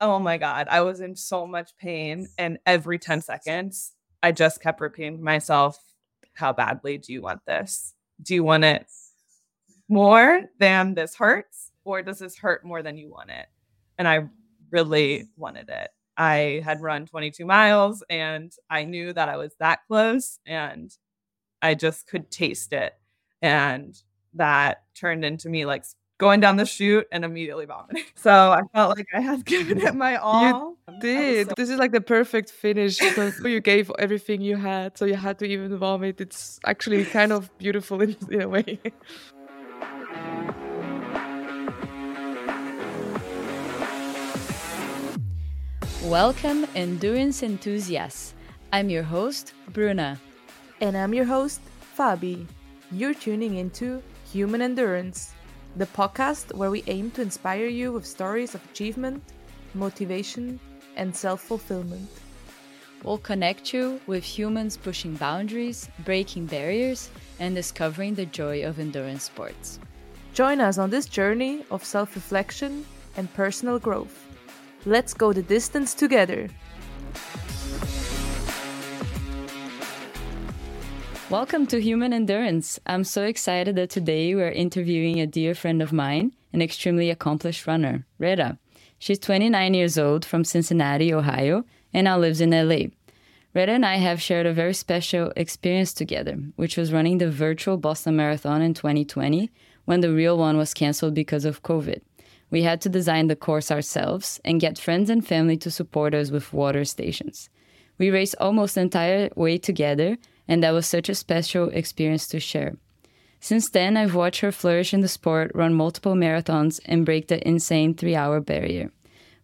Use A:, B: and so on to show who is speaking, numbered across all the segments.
A: Oh my God. I was in so much pain. And every 10 seconds, I just kept repeating to myself, How badly do you want this? Do you want it more than this hurts? Or does this hurt more than you want it? And I really wanted it. I had run 22 miles and I knew that I was that close and I just could taste it. And that turned into me like going down the chute and immediately vomiting. So I felt like I had given it my all.
B: You did. So- this is like the perfect finish because you gave everything you had. So you had to even vomit. It's actually kind of beautiful in, in a way.
C: Welcome, endurance enthusiasts. I'm your host, Bruna.
D: And I'm your host, Fabi. You're tuning into Human Endurance, the podcast where we aim to inspire you with stories of achievement, motivation, and self fulfillment.
C: We'll connect you with humans pushing boundaries, breaking barriers, and discovering the joy of endurance sports.
D: Join us on this journey of self reflection and personal growth. Let's go the distance together.
C: Welcome to Human Endurance. I'm so excited that today we're interviewing a dear friend of mine, an extremely accomplished runner, Rhetta. She's 29 years old from Cincinnati, Ohio, and now lives in LA. Rhetta and I have shared a very special experience together, which was running the virtual Boston Marathon in 2020 when the real one was canceled because of COVID. We had to design the course ourselves and get friends and family to support us with water stations. We raced almost the entire way together and that was such a special experience to share. Since then, I've watched her flourish in the sport, run multiple marathons, and break the insane three hour barrier,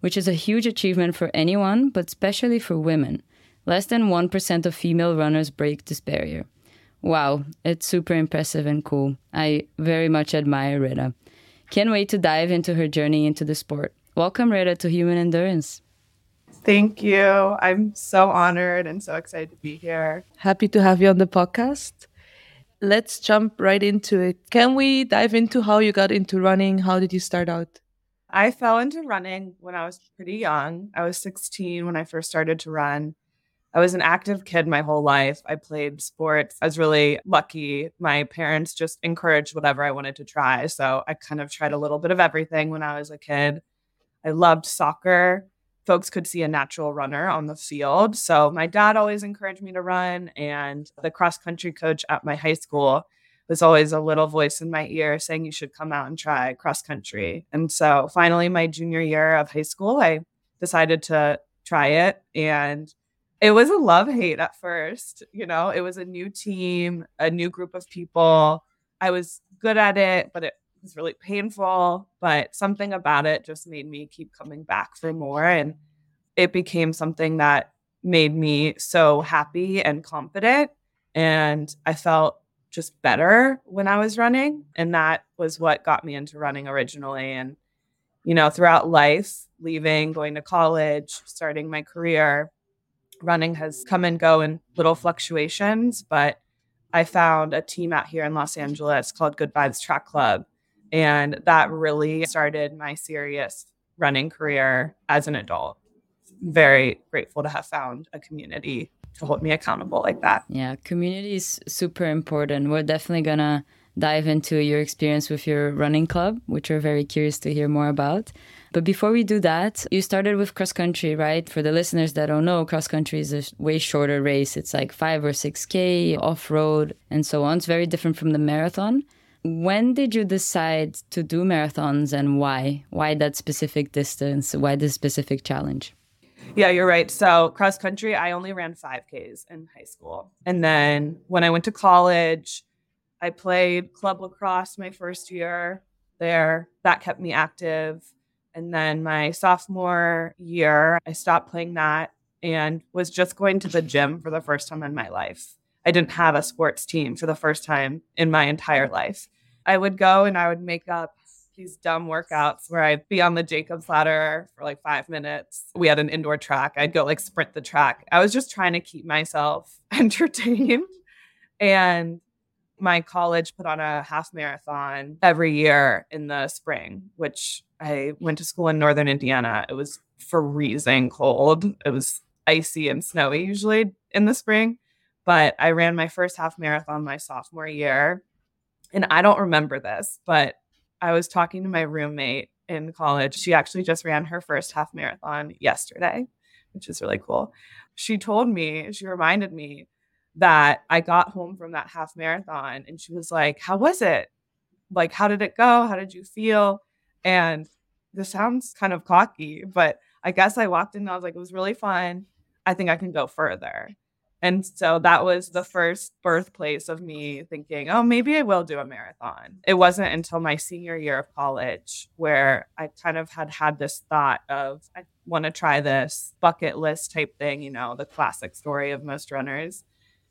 C: which is a huge achievement for anyone, but especially for women. Less than 1% of female runners break this barrier. Wow, it's super impressive and cool. I very much admire Rhetta. Can't wait to dive into her journey into the sport. Welcome, Rhetta, to Human Endurance.
A: Thank you. I'm so honored and so excited to be here.
D: Happy to have you on the podcast. Let's jump right into it. Can we dive into how you got into running? How did you start out?
A: I fell into running when I was pretty young. I was 16 when I first started to run. I was an active kid my whole life. I played sports. I was really lucky. My parents just encouraged whatever I wanted to try. So I kind of tried a little bit of everything when I was a kid. I loved soccer folks could see a natural runner on the field. So my dad always encouraged me to run, and the cross country coach at my high school was always a little voice in my ear saying you should come out and try cross country. And so finally, my junior year of high school, I decided to try it. And it was a love hate at first. You know, it was a new team, a new group of people. I was good at it, but it was really painful, but something about it just made me keep coming back for more. And it became something that made me so happy and confident. And I felt just better when I was running. And that was what got me into running originally. And, you know, throughout life, leaving, going to college, starting my career, running has come and go in little fluctuations. But I found a team out here in Los Angeles called Good Vibes Track Club and that really started my serious running career as an adult. Very grateful to have found a community to hold me accountable like that.
C: Yeah, community is super important. We're definitely going to dive into your experience with your running club, which we're very curious to hear more about. But before we do that, you started with cross country, right? For the listeners that don't know, cross country is a way shorter race. It's like five or 6K off road and so on. It's very different from the marathon. When did you decide to do marathons and why? Why that specific distance? Why this specific challenge?
A: Yeah, you're right. So, cross country, I only ran 5Ks in high school. And then when I went to college, I played club lacrosse my first year there. That kept me active. And then my sophomore year, I stopped playing that and was just going to the gym for the first time in my life. I didn't have a sports team for the first time in my entire life. I would go and I would make up these dumb workouts where I'd be on the Jacob's ladder for like five minutes. We had an indoor track. I'd go like sprint the track. I was just trying to keep myself entertained. And my college put on a half marathon every year in the spring, which I went to school in Northern Indiana. It was freezing cold. It was icy and snowy usually in the spring. But I ran my first half marathon my sophomore year. And I don't remember this, but I was talking to my roommate in college. She actually just ran her first half marathon yesterday, which is really cool. She told me, she reminded me that I got home from that half marathon and she was like, How was it? Like, how did it go? How did you feel? And this sounds kind of cocky, but I guess I walked in and I was like, It was really fun. I think I can go further. And so that was the first birthplace of me thinking, oh, maybe I will do a marathon. It wasn't until my senior year of college where I kind of had had this thought of, I want to try this bucket list type thing, you know, the classic story of most runners.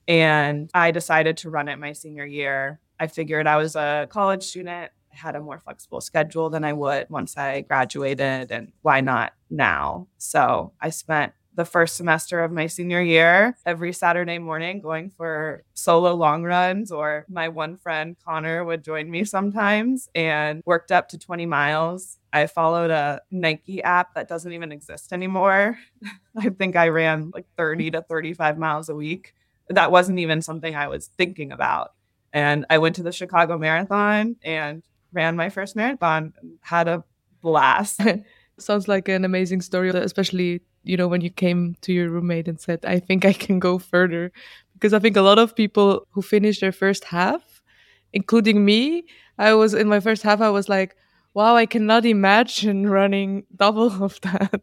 A: And I decided to run it my senior year. I figured I was a college student, had a more flexible schedule than I would once I graduated, and why not now? So I spent the first semester of my senior year every Saturday morning going for solo long runs, or my one friend Connor would join me sometimes and worked up to 20 miles. I followed a Nike app that doesn't even exist anymore. I think I ran like 30 to 35 miles a week. That wasn't even something I was thinking about. And I went to the Chicago Marathon and ran my first marathon, had a blast.
B: Sounds like an amazing story, especially you know when you came to your roommate and said i think i can go further. Because i think a lot of people who finish their first half including me i was in my first half i was like wow i cannot imagine running double of that.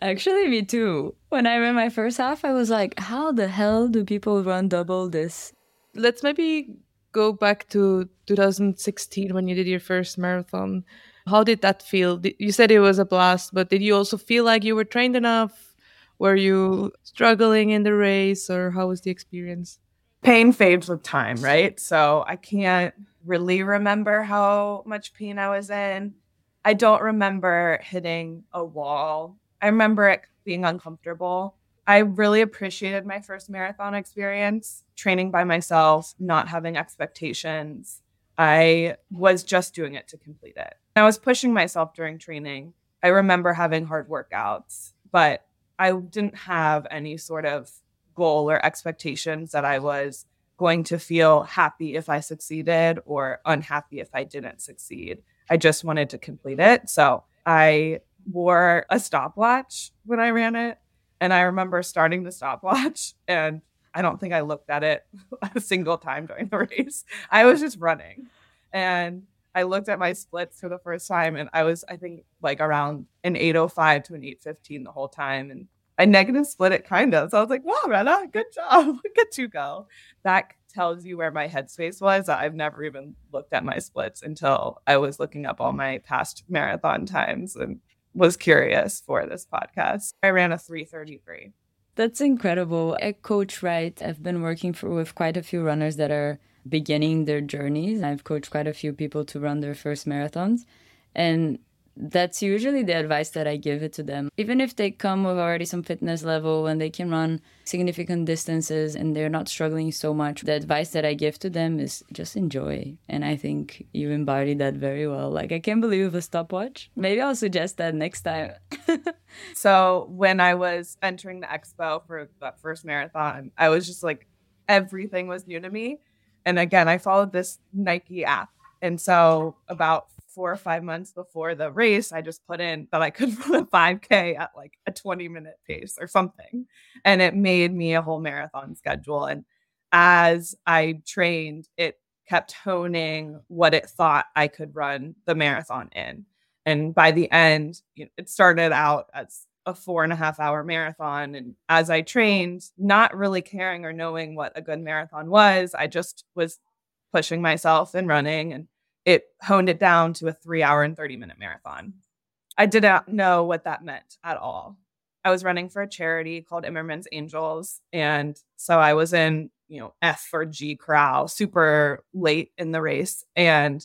C: Actually me too. When i ran my first half i was like how the hell do people run double this?
B: Let's maybe go back to 2016 when you did your first marathon how did that feel? You said it was a blast, but did you also feel like you were trained enough? Were you struggling in the race, or how was the experience?
A: Pain fades with time, right? So I can't really remember how much pain I was in. I don't remember hitting a wall. I remember it being uncomfortable. I really appreciated my first marathon experience, training by myself, not having expectations. I was just doing it to complete it. I was pushing myself during training. I remember having hard workouts, but I didn't have any sort of goal or expectations that I was going to feel happy if I succeeded or unhappy if I didn't succeed. I just wanted to complete it. So I wore a stopwatch when I ran it. And I remember starting the stopwatch and I don't think I looked at it a single time during the race. I was just running. And I looked at my splits for the first time and I was, I think, like around an 805 to an 815 the whole time. And I negative split it kind of. So I was like, wow, Rhetta, good job. Look at you go. That tells you where my headspace was. I've never even looked at my splits until I was looking up all my past marathon times and was curious for this podcast. I ran a 333.
C: That's incredible. At Coach Right, I've been working for, with quite a few runners that are beginning their journeys. I've coached quite a few people to run their first marathons. And that's usually the advice that I give it to them. Even if they come with already some fitness level and they can run significant distances and they're not struggling so much, the advice that I give to them is just enjoy. And I think you embody that very well. Like, I can't believe a stopwatch. Maybe I'll suggest that next time.
A: so, when I was entering the expo for that first marathon, I was just like, everything was new to me. And again, I followed this Nike app. And so about four or five months before the race, I just put in that I could run a 5K at like a 20 minute pace or something. And it made me a whole marathon schedule. And as I trained, it kept honing what it thought I could run the marathon in. And by the end, it started out as a four and a half hour marathon. And as I trained, not really caring or knowing what a good marathon was, I just was pushing myself and running, and it honed it down to a three hour and 30 minute marathon. I did not know what that meant at all. I was running for a charity called Imerman's Angels. And so I was in, you know, F or G corral super late in the race. And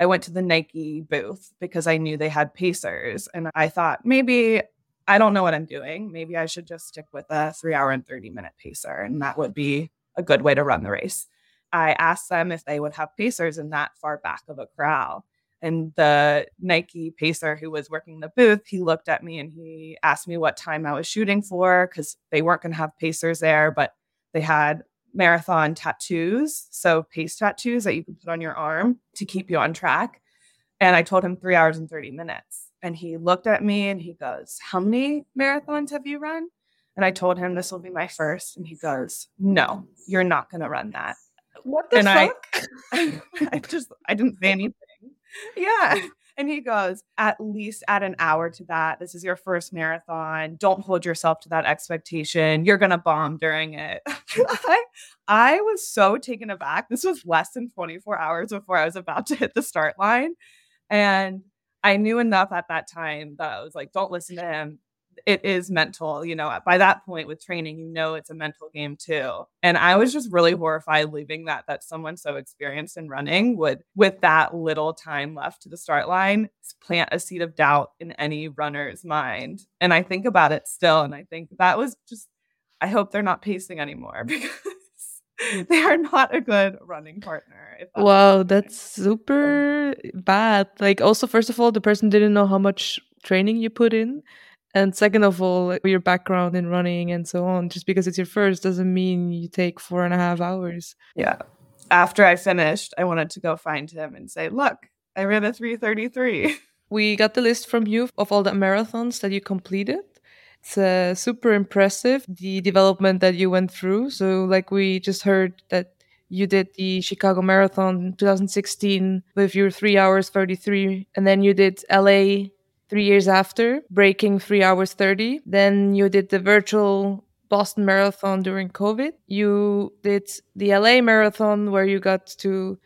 A: I went to the Nike booth because I knew they had pacers. And I thought maybe I don't know what I'm doing. Maybe I should just stick with a three hour and 30 minute pacer, and that would be a good way to run the race. I asked them if they would have pacers in that far back of a corral. And the Nike pacer who was working the booth, he looked at me and he asked me what time I was shooting for because they weren't going to have pacers there, but they had marathon tattoos. So, pace tattoos that you can put on your arm to keep you on track. And I told him three hours and 30 minutes. And he looked at me and he goes, How many marathons have you run? And I told him this will be my first. And he goes, No, you're not going to run that.
B: What the
A: and
B: fuck?
A: I, I just, I didn't say anything. Yeah. And he goes, at least add an hour to that. This is your first marathon. Don't hold yourself to that expectation. You're going to bomb during it. I, I was so taken aback. This was less than 24 hours before I was about to hit the start line. And I knew enough at that time that I was like, don't listen to him it is mental. You know, by that point with training, you know it's a mental game too. And I was just really horrified leaving that that someone so experienced in running would, with that little time left to the start line, plant a seed of doubt in any runner's mind. And I think about it still, and I think that was just. I hope they're not pacing anymore because mm. they are not a good running partner.
B: That's wow, that's super bad. Like, also, first of all, the person didn't know how much training you put in and second of all, your background in running and so on, just because it's your first doesn't mean you take four and a half hours.
A: Yeah. After I finished, I wanted to go find him and say, look, I ran a 333.
B: We got the list from you of all the marathons that you completed. It's uh, super impressive, the development that you went through. So, like we just heard that you did the Chicago Marathon 2016 with your three hours 33, and then you did LA three years after, breaking three hours 30. Then you did the virtual Boston Marathon during COVID. You did the LA Marathon where you got to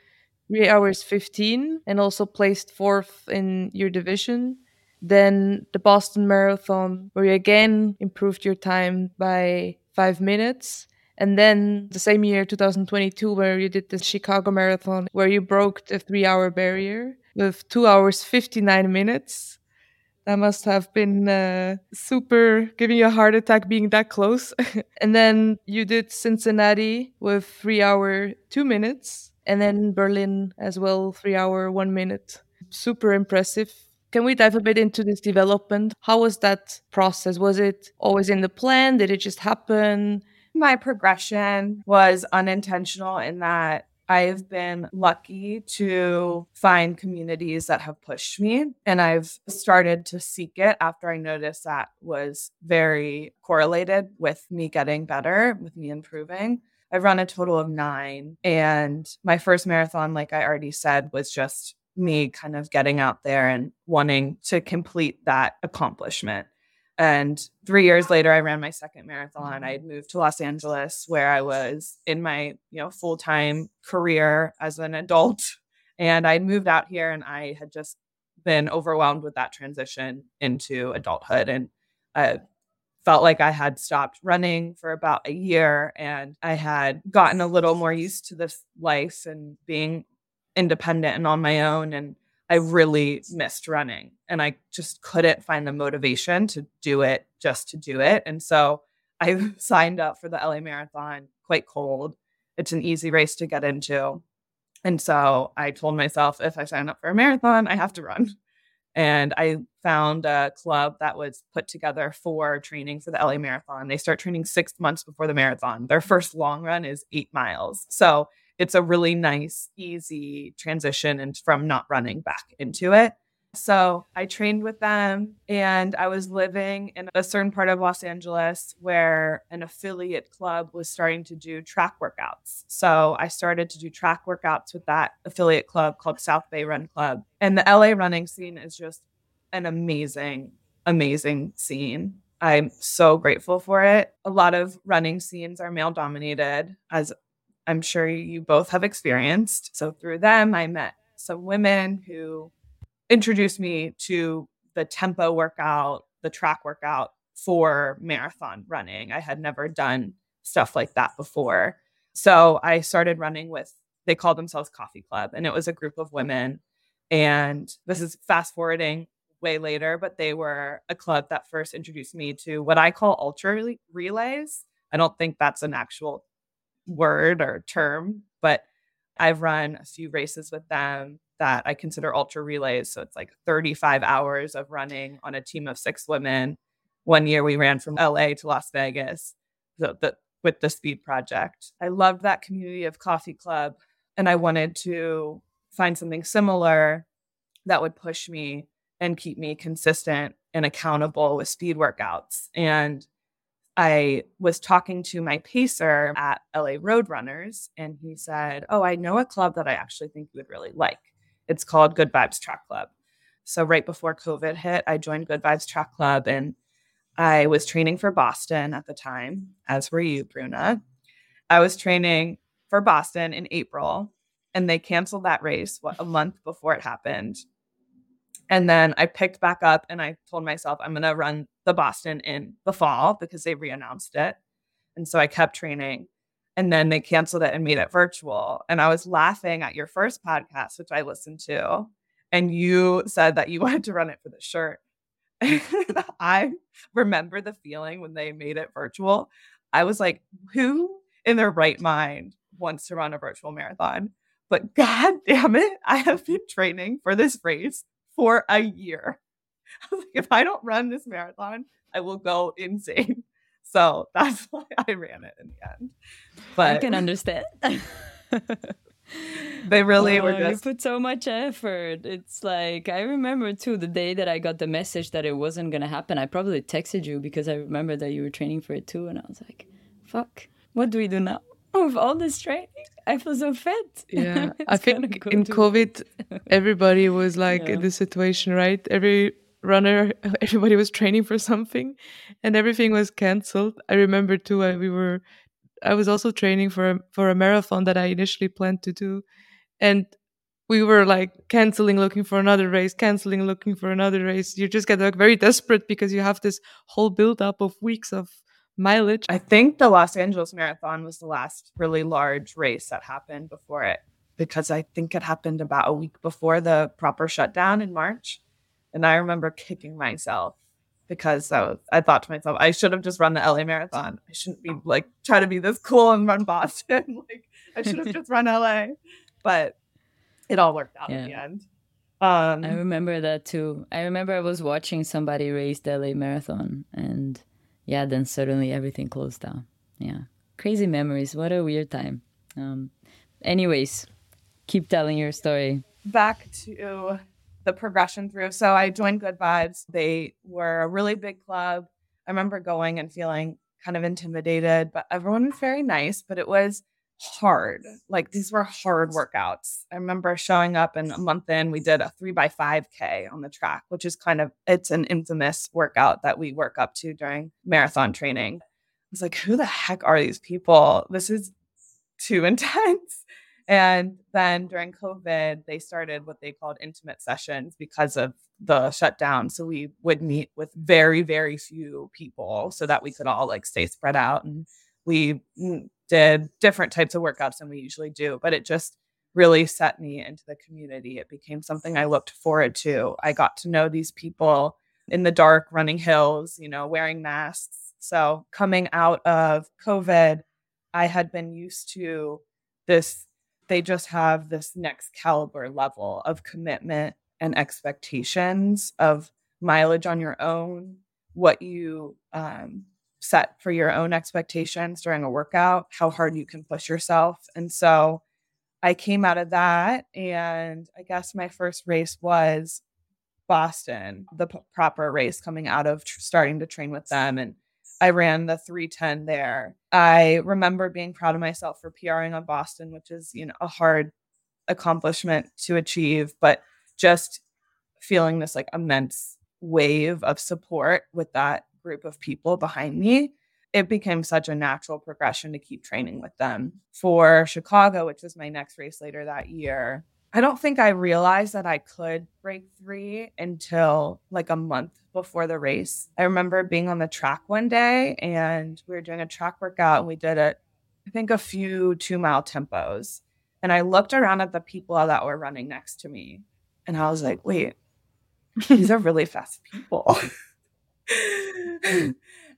B: three hours 15 and also placed fourth in your division. Then the Boston Marathon where you again improved your time by five minutes. And then the same year, 2022, where you did the Chicago Marathon, where you broke the three hour barrier with two hours, 59 minutes. That must have been uh, super giving you a heart attack being that close. and then you did Cincinnati with three hour, two minutes. And then Berlin as well, three hour, one minute. Super impressive. Can we dive a bit into this development? How was that process? Was it always in the plan? Did it just happen?
A: My progression was unintentional in that I've been lucky to find communities that have pushed me, and I've started to seek it after I noticed that was very correlated with me getting better, with me improving. I've run a total of nine, and my first marathon, like I already said, was just me kind of getting out there and wanting to complete that accomplishment. And three years later, I ran my second marathon. I had mm-hmm. moved to Los Angeles, where I was in my you know full time career as an adult, and I had moved out here, and I had just been overwhelmed with that transition into adulthood, and I felt like I had stopped running for about a year, and I had gotten a little more used to this life and being independent and on my own, and I really missed running and I just couldn't find the motivation to do it just to do it. And so I signed up for the LA Marathon quite cold. It's an easy race to get into. And so I told myself if I sign up for a marathon, I have to run. And I found a club that was put together for training for the LA Marathon. They start training six months before the marathon. Their first long run is eight miles. So it's a really nice, easy transition and from not running back into it. So I trained with them and I was living in a certain part of Los Angeles where an affiliate club was starting to do track workouts. So I started to do track workouts with that affiliate club called South Bay Run Club. And the LA running scene is just an amazing, amazing scene. I'm so grateful for it. A lot of running scenes are male dominated, as I'm sure you both have experienced. So through them, I met some women who introduced me to the tempo workout, the track workout for marathon running. I had never done stuff like that before. So I started running with, they called themselves Coffee Club, and it was a group of women. And this is fast forwarding way later, but they were a club that first introduced me to what I call ultra relays. I don't think that's an actual word or term, but I've run a few races with them. That I consider ultra relays. So it's like 35 hours of running on a team of six women. One year we ran from LA to Las Vegas the, with the Speed Project. I loved that community of coffee club, and I wanted to find something similar that would push me and keep me consistent and accountable with speed workouts. And I was talking to my pacer at LA Roadrunners, and he said, Oh, I know a club that I actually think you would really like. It's called Good Vibes Track Club. So, right before COVID hit, I joined Good Vibes Track Club, and I was training for Boston at the time, as were you, Bruna. I was training for Boston in April, and they canceled that race what, a month before it happened. And then I picked back up and I told myself I'm going to run the Boston in the fall because they reannounced it. And so I kept training. And then they canceled it and made it virtual. And I was laughing at your first podcast, which I listened to. And you said that you wanted to run it for the shirt. Mm. I remember the feeling when they made it virtual. I was like, who in their right mind wants to run a virtual marathon? But God damn it, I have been training for this race for a year. I was like, if I don't run this marathon, I will go insane. So that's why I ran it in the end. But
C: I can understand.
A: they really oh, were just
C: you put so much effort. It's like I remember too the day that I got the message that it wasn't gonna happen. I probably texted you because I remember that you were training for it too, and I was like, "Fuck, what do we do now?" With all this training, I feel so fit.
B: Yeah, I think in COVID, everybody was like yeah. in this situation, right? Every runner, everybody was training for something, and everything was cancelled. I remember too. I, we were I was also training for a, for a marathon that I initially planned to do, and we were like canceling, looking for another race, canceling, looking for another race. You just get like very desperate because you have this whole build up of weeks of mileage.
A: I think the Los Angeles Marathon was the last really large race that happened before it because I think it happened about a week before the proper shutdown in March. And I remember kicking myself because I, was, I thought to myself, I should have just run the LA marathon. I shouldn't be like try to be this cool and run Boston. like I should have just run LA. But it all worked out yeah. in the end.
C: Um, I remember that too. I remember I was watching somebody race the LA marathon and yeah, then suddenly everything closed down. Yeah. Crazy memories. What a weird time. Um, anyways, keep telling your story.
A: Back to the progression through. So I joined Good Vibes. They were a really big club. I remember going and feeling kind of intimidated, but everyone was very nice, but it was hard. Like these were hard workouts. I remember showing up and a month in, we did a three by five K on the track, which is kind of it's an infamous workout that we work up to during marathon training. I was like, who the heck are these people? This is too intense. And then during COVID, they started what they called intimate sessions because of the shutdown. So we would meet with very, very few people so that we could all like stay spread out. And we mm, did different types of workouts than we usually do, but it just really set me into the community. It became something I looked forward to. I got to know these people in the dark, running hills, you know, wearing masks. So coming out of COVID, I had been used to this they just have this next caliber level of commitment and expectations of mileage on your own, what you um, set for your own expectations during a workout, how hard you can push yourself. And so I came out of that, and I guess my first race was Boston, the p- proper race coming out of tr- starting to train with them. And I ran the 310 there. I remember being proud of myself for PRing on Boston, which is, you know, a hard accomplishment to achieve, but just feeling this like immense wave of support with that group of people behind me. It became such a natural progression to keep training with them. For Chicago, which was my next race later that year, I don't think I realized that I could break three until like a month before the race. I remember being on the track one day and we were doing a track workout and we did it, I think, a few two mile tempos. And I looked around at the people that were running next to me and I was like, wait, these are really fast people.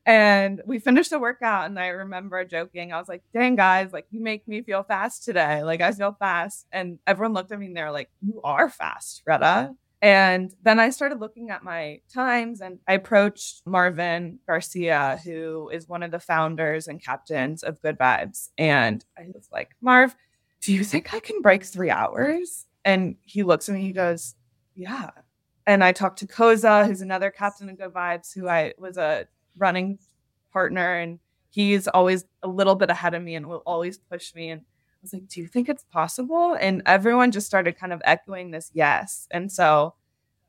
A: And we finished the workout, and I remember joking. I was like, dang, guys, like, you make me feel fast today. Like, I feel fast. And everyone looked at me and they're like, you are fast, Rhetta. And then I started looking at my times and I approached Marvin Garcia, who is one of the founders and captains of Good Vibes. And I was like, Marv, do you think I can break three hours? And he looks at me, he goes, Yeah. And I talked to Koza, who's another captain of Good Vibes, who I was a running partner, and he's always a little bit ahead of me and will always push me. And I was like, Do you think it's possible? And everyone just started kind of echoing this yes. And so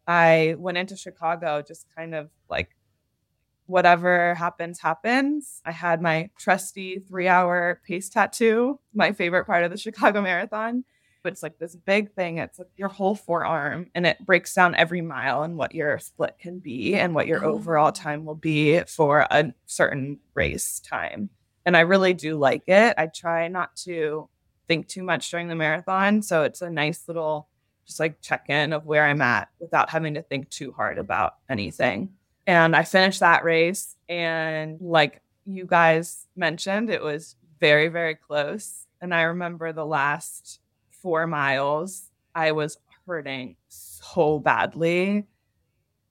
A: I went into Chicago just kind of like, whatever happens, happens. I had my trusty three hour pace tattoo, my favorite part of the Chicago Marathon. But it's like this big thing. It's like your whole forearm, and it breaks down every mile and what your split can be and what your oh. overall time will be for a certain race time. And I really do like it. I try not to think too much during the marathon. So it's a nice little just like check in of where I'm at without having to think too hard about anything. And I finished that race. And like you guys mentioned, it was very, very close. And I remember the last four miles, I was hurting so badly.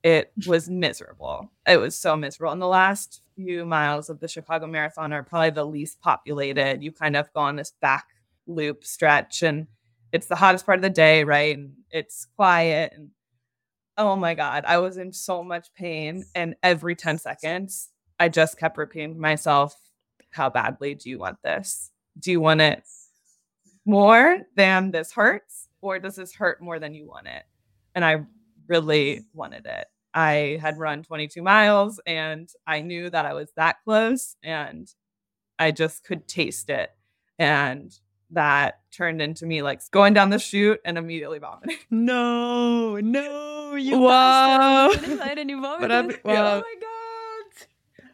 A: It was miserable. It was so miserable. And the last few miles of the Chicago Marathon are probably the least populated. You kind of go on this back loop stretch and it's the hottest part of the day, right? And it's quiet and oh my god, I was in so much pain and every 10 seconds I just kept repeating to myself, how badly do you want this? Do you want it more than this hurts or does this hurt more than you want it? And I really wanted it. I had run 22 miles and I knew that I was that close and I just could taste it. And that turned into me like going down the chute and immediately vomiting.
C: No, no, you
B: wow.
C: and you vomited.
B: wow.
C: Oh my god!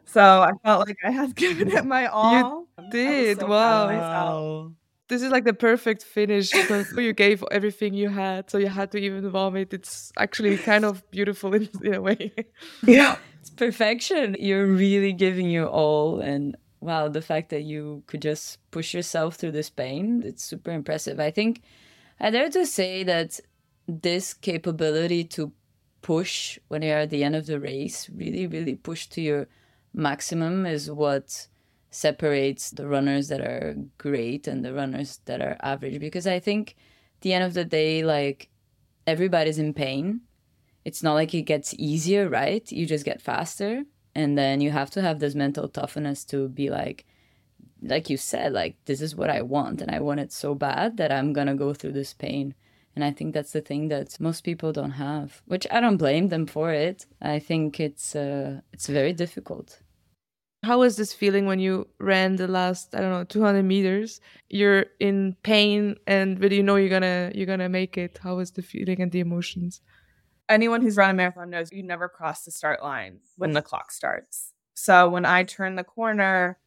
A: So I felt like I had given it my all.
B: You did. So wow. Wow. This is like the perfect finish because you gave everything you had, so you had to even vomit. It's actually kind of beautiful in, in a way.
A: Yeah,
C: it's perfection. You're really giving your all, and wow, the fact that you could just push yourself through this pain, it's super impressive. I think I dare to say that this capability to push when you're at the end of the race, really, really push to your maximum is what separates the runners that are great and the runners that are average. Because I think the end of the day, like everybody's in pain. It's not like it gets easier, right? You just get faster and then you have to have this mental toughness to be like like you said like this is what i want and i want it so bad that i'm gonna go through this pain and i think that's the thing that most people don't have which i don't blame them for it i think it's uh it's very difficult
B: how was this feeling when you ran the last i don't know 200 meters you're in pain and but you know you're gonna you're gonna make it how was the feeling and the emotions
A: anyone who's run a marathon knows you never cross the start line when the clock starts. So when I turned the corner,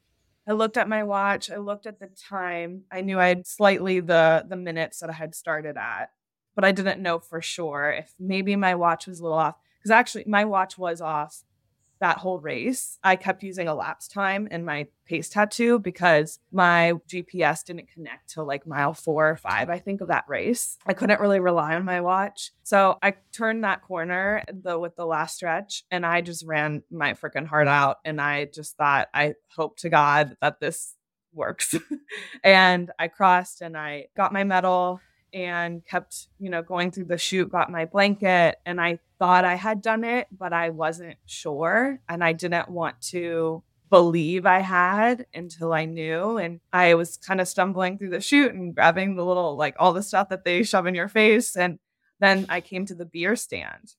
A: I looked at my watch, I looked at the time. I knew I had slightly the the minutes that I had started at, but I didn't know for sure if maybe my watch was a little off because actually my watch was off that whole race, I kept using elapsed time in my pace tattoo because my GPS didn't connect till like mile four or five, I think, of that race. I couldn't really rely on my watch. So I turned that corner with the last stretch and I just ran my freaking heart out. And I just thought, I hope to God that this works. and I crossed and I got my medal and kept, you know, going through the chute, got my blanket, and I thought I had done it, but I wasn't sure. And I didn't want to believe I had until I knew. And I was kind of stumbling through the chute and grabbing the little, like all the stuff that they shove in your face. And then I came to the beer stand.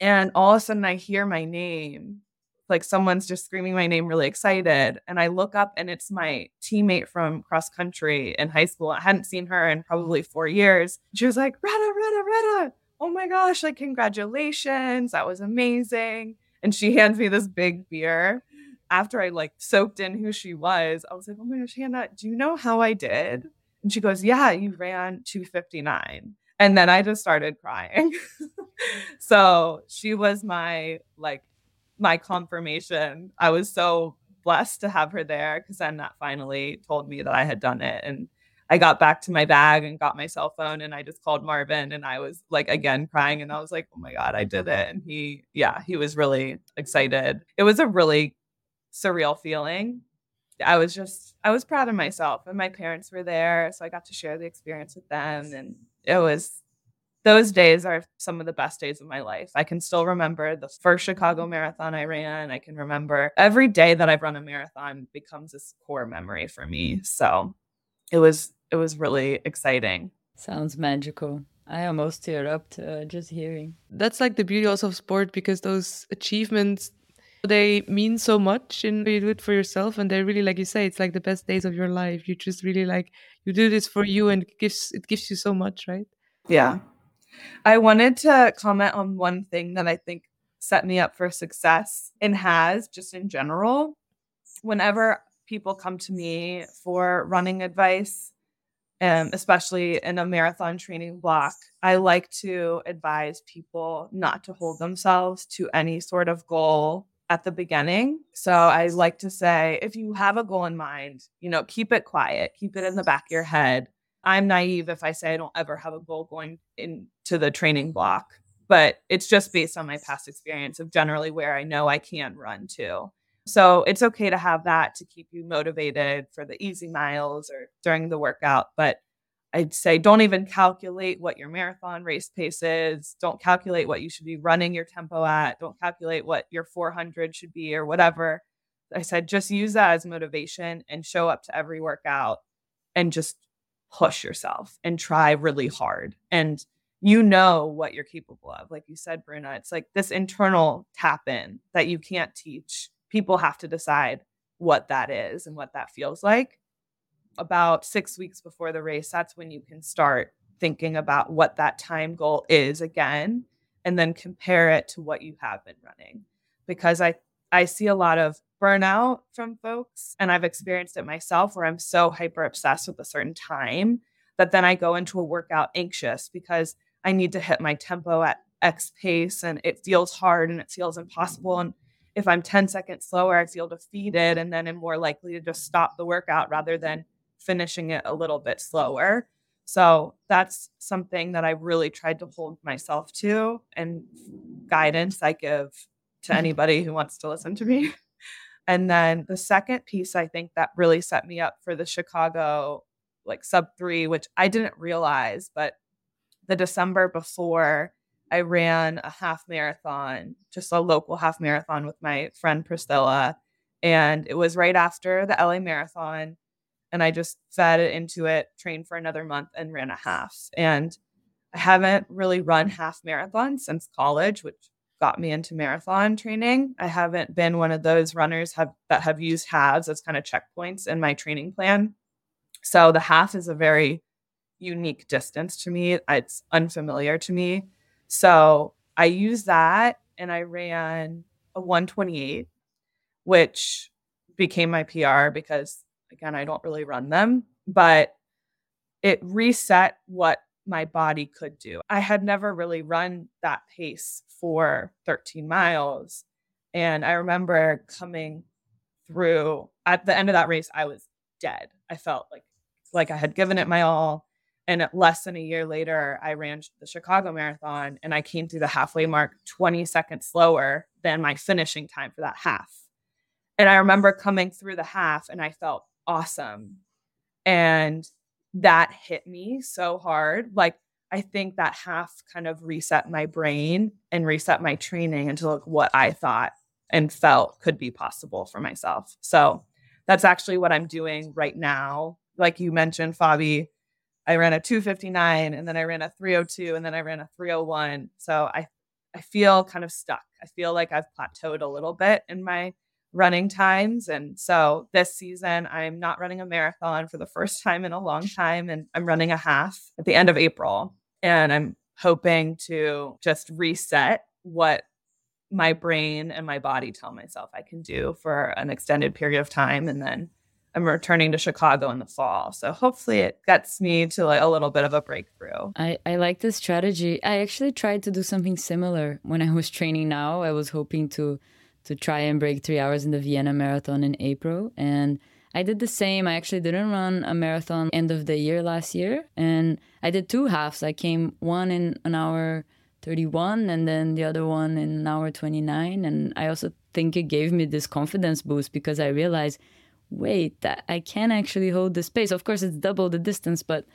A: And all of a sudden I hear my name like someone's just screaming my name really excited and i look up and it's my teammate from cross country in high school i hadn't seen her in probably four years. She was like rhetta rhetta rhetta! Oh my gosh like congratulations that was amazing. And she hands me this big beer. After i like soaked in who she was i was like oh my gosh hannah do you know how i did? And she goes yeah you ran 259 and then i just started crying. So she was my like my confirmation. I was so blessed to have her there because then that finally told me that I had done it. And I got back to my bag and got my cell phone and I just called Marvin and I was like again crying and I was like, oh my God, I did it. And he, yeah, he was really excited. It was a really surreal feeling. I was just, I was proud of myself and my parents were there. So I got to share the experience with them. And it was, those days are some of the best days of my life. I can still remember the first Chicago marathon I ran. I can remember every day that I've run a marathon becomes this core memory for me. So it was it was really exciting.
C: Sounds magical. I almost teared up to uh, just hearing.
B: That's like the beauty also of sport because those achievements they mean so much and you do it for yourself and they're really like you say it's like the best days of your life you just really like you do this for you and it gives it gives you so much right
A: yeah i wanted to comment on one thing that i think set me up for success and has just in general whenever people come to me for running advice um, especially in a marathon training block, I like to advise people not to hold themselves to any sort of goal at the beginning. So I like to say, if you have a goal in mind, you know, keep it quiet, keep it in the back of your head. I'm naive if I say I don't ever have a goal going into the training block, but it's just based on my past experience of generally where I know I can run to. So it's okay to have that to keep you motivated for the easy miles or during the workout. But I'd say don't even calculate what your marathon race pace is. Don't calculate what you should be running your tempo at. Don't calculate what your 400 should be or whatever. I said just use that as motivation and show up to every workout and just push yourself and try really hard. And you know what you're capable of. Like you said, Bruna, it's like this internal tap in that you can't teach people have to decide what that is and what that feels like. About six weeks before the race, that's when you can start thinking about what that time goal is again and then compare it to what you have been running. Because I, I see a lot of burnout from folks, and I've experienced it myself where I'm so hyper obsessed with a certain time that then I go into a workout anxious because I need to hit my tempo at X pace and it feels hard and it feels impossible. And if I'm 10 seconds slower, I feel defeated and then I'm more likely to just stop the workout rather than finishing it a little bit slower. So that's something that I really tried to hold myself to and guidance I give to anybody who wants to listen to me. And then the second piece I think that really set me up for the Chicago like sub 3 which I didn't realize but the December before I ran a half marathon, just a local half marathon with my friend Priscilla. And it was right after the LA marathon. And I just fed into it, trained for another month, and ran a half. And I haven't really run half marathons since college, which got me into marathon training. I haven't been one of those runners have, that have used halves as kind of checkpoints in my training plan. So the half is a very unique distance to me. It's unfamiliar to me. So I used that and I ran a 128, which became my PR because, again, I don't really run them, but it reset what my body could do. I had never really run that pace for 13 miles. And I remember coming through at the end of that race, I was dead. I felt like like I had given it my all. And less than a year later, I ran the Chicago Marathon and I came through the halfway mark 20 seconds slower than my finishing time for that half. And I remember coming through the half and I felt awesome. And that hit me so hard. Like, I think that half kind of reset my brain and reset my training into like what I thought and felt could be possible for myself. So that's actually what I'm doing right now. Like you mentioned, Fabi, I ran a 259 and then I ran a 302 and then I ran a 301. So I I feel kind of stuck. I feel like I've plateaued a little bit in my running times and so this season I'm not running a marathon for the first time in a long time and I'm running a half at the end of April and I'm hoping to just reset what my brain and my body tell myself I can do for an extended period of time and then I'm returning to Chicago in the fall. So hopefully it gets me to like a little bit of a breakthrough.
C: I, I like this strategy. I actually tried to do something similar when I was training now. I was hoping to to try and break three hours in the Vienna Marathon in April. And I did the same. I actually didn't run a marathon end of the year last year. And I did two halves. I came one in an hour 31 and then the other one in an hour 29. And I also think it gave me this confidence boost because I realized, wait, I can actually hold the space. Of course, it's double the distance, but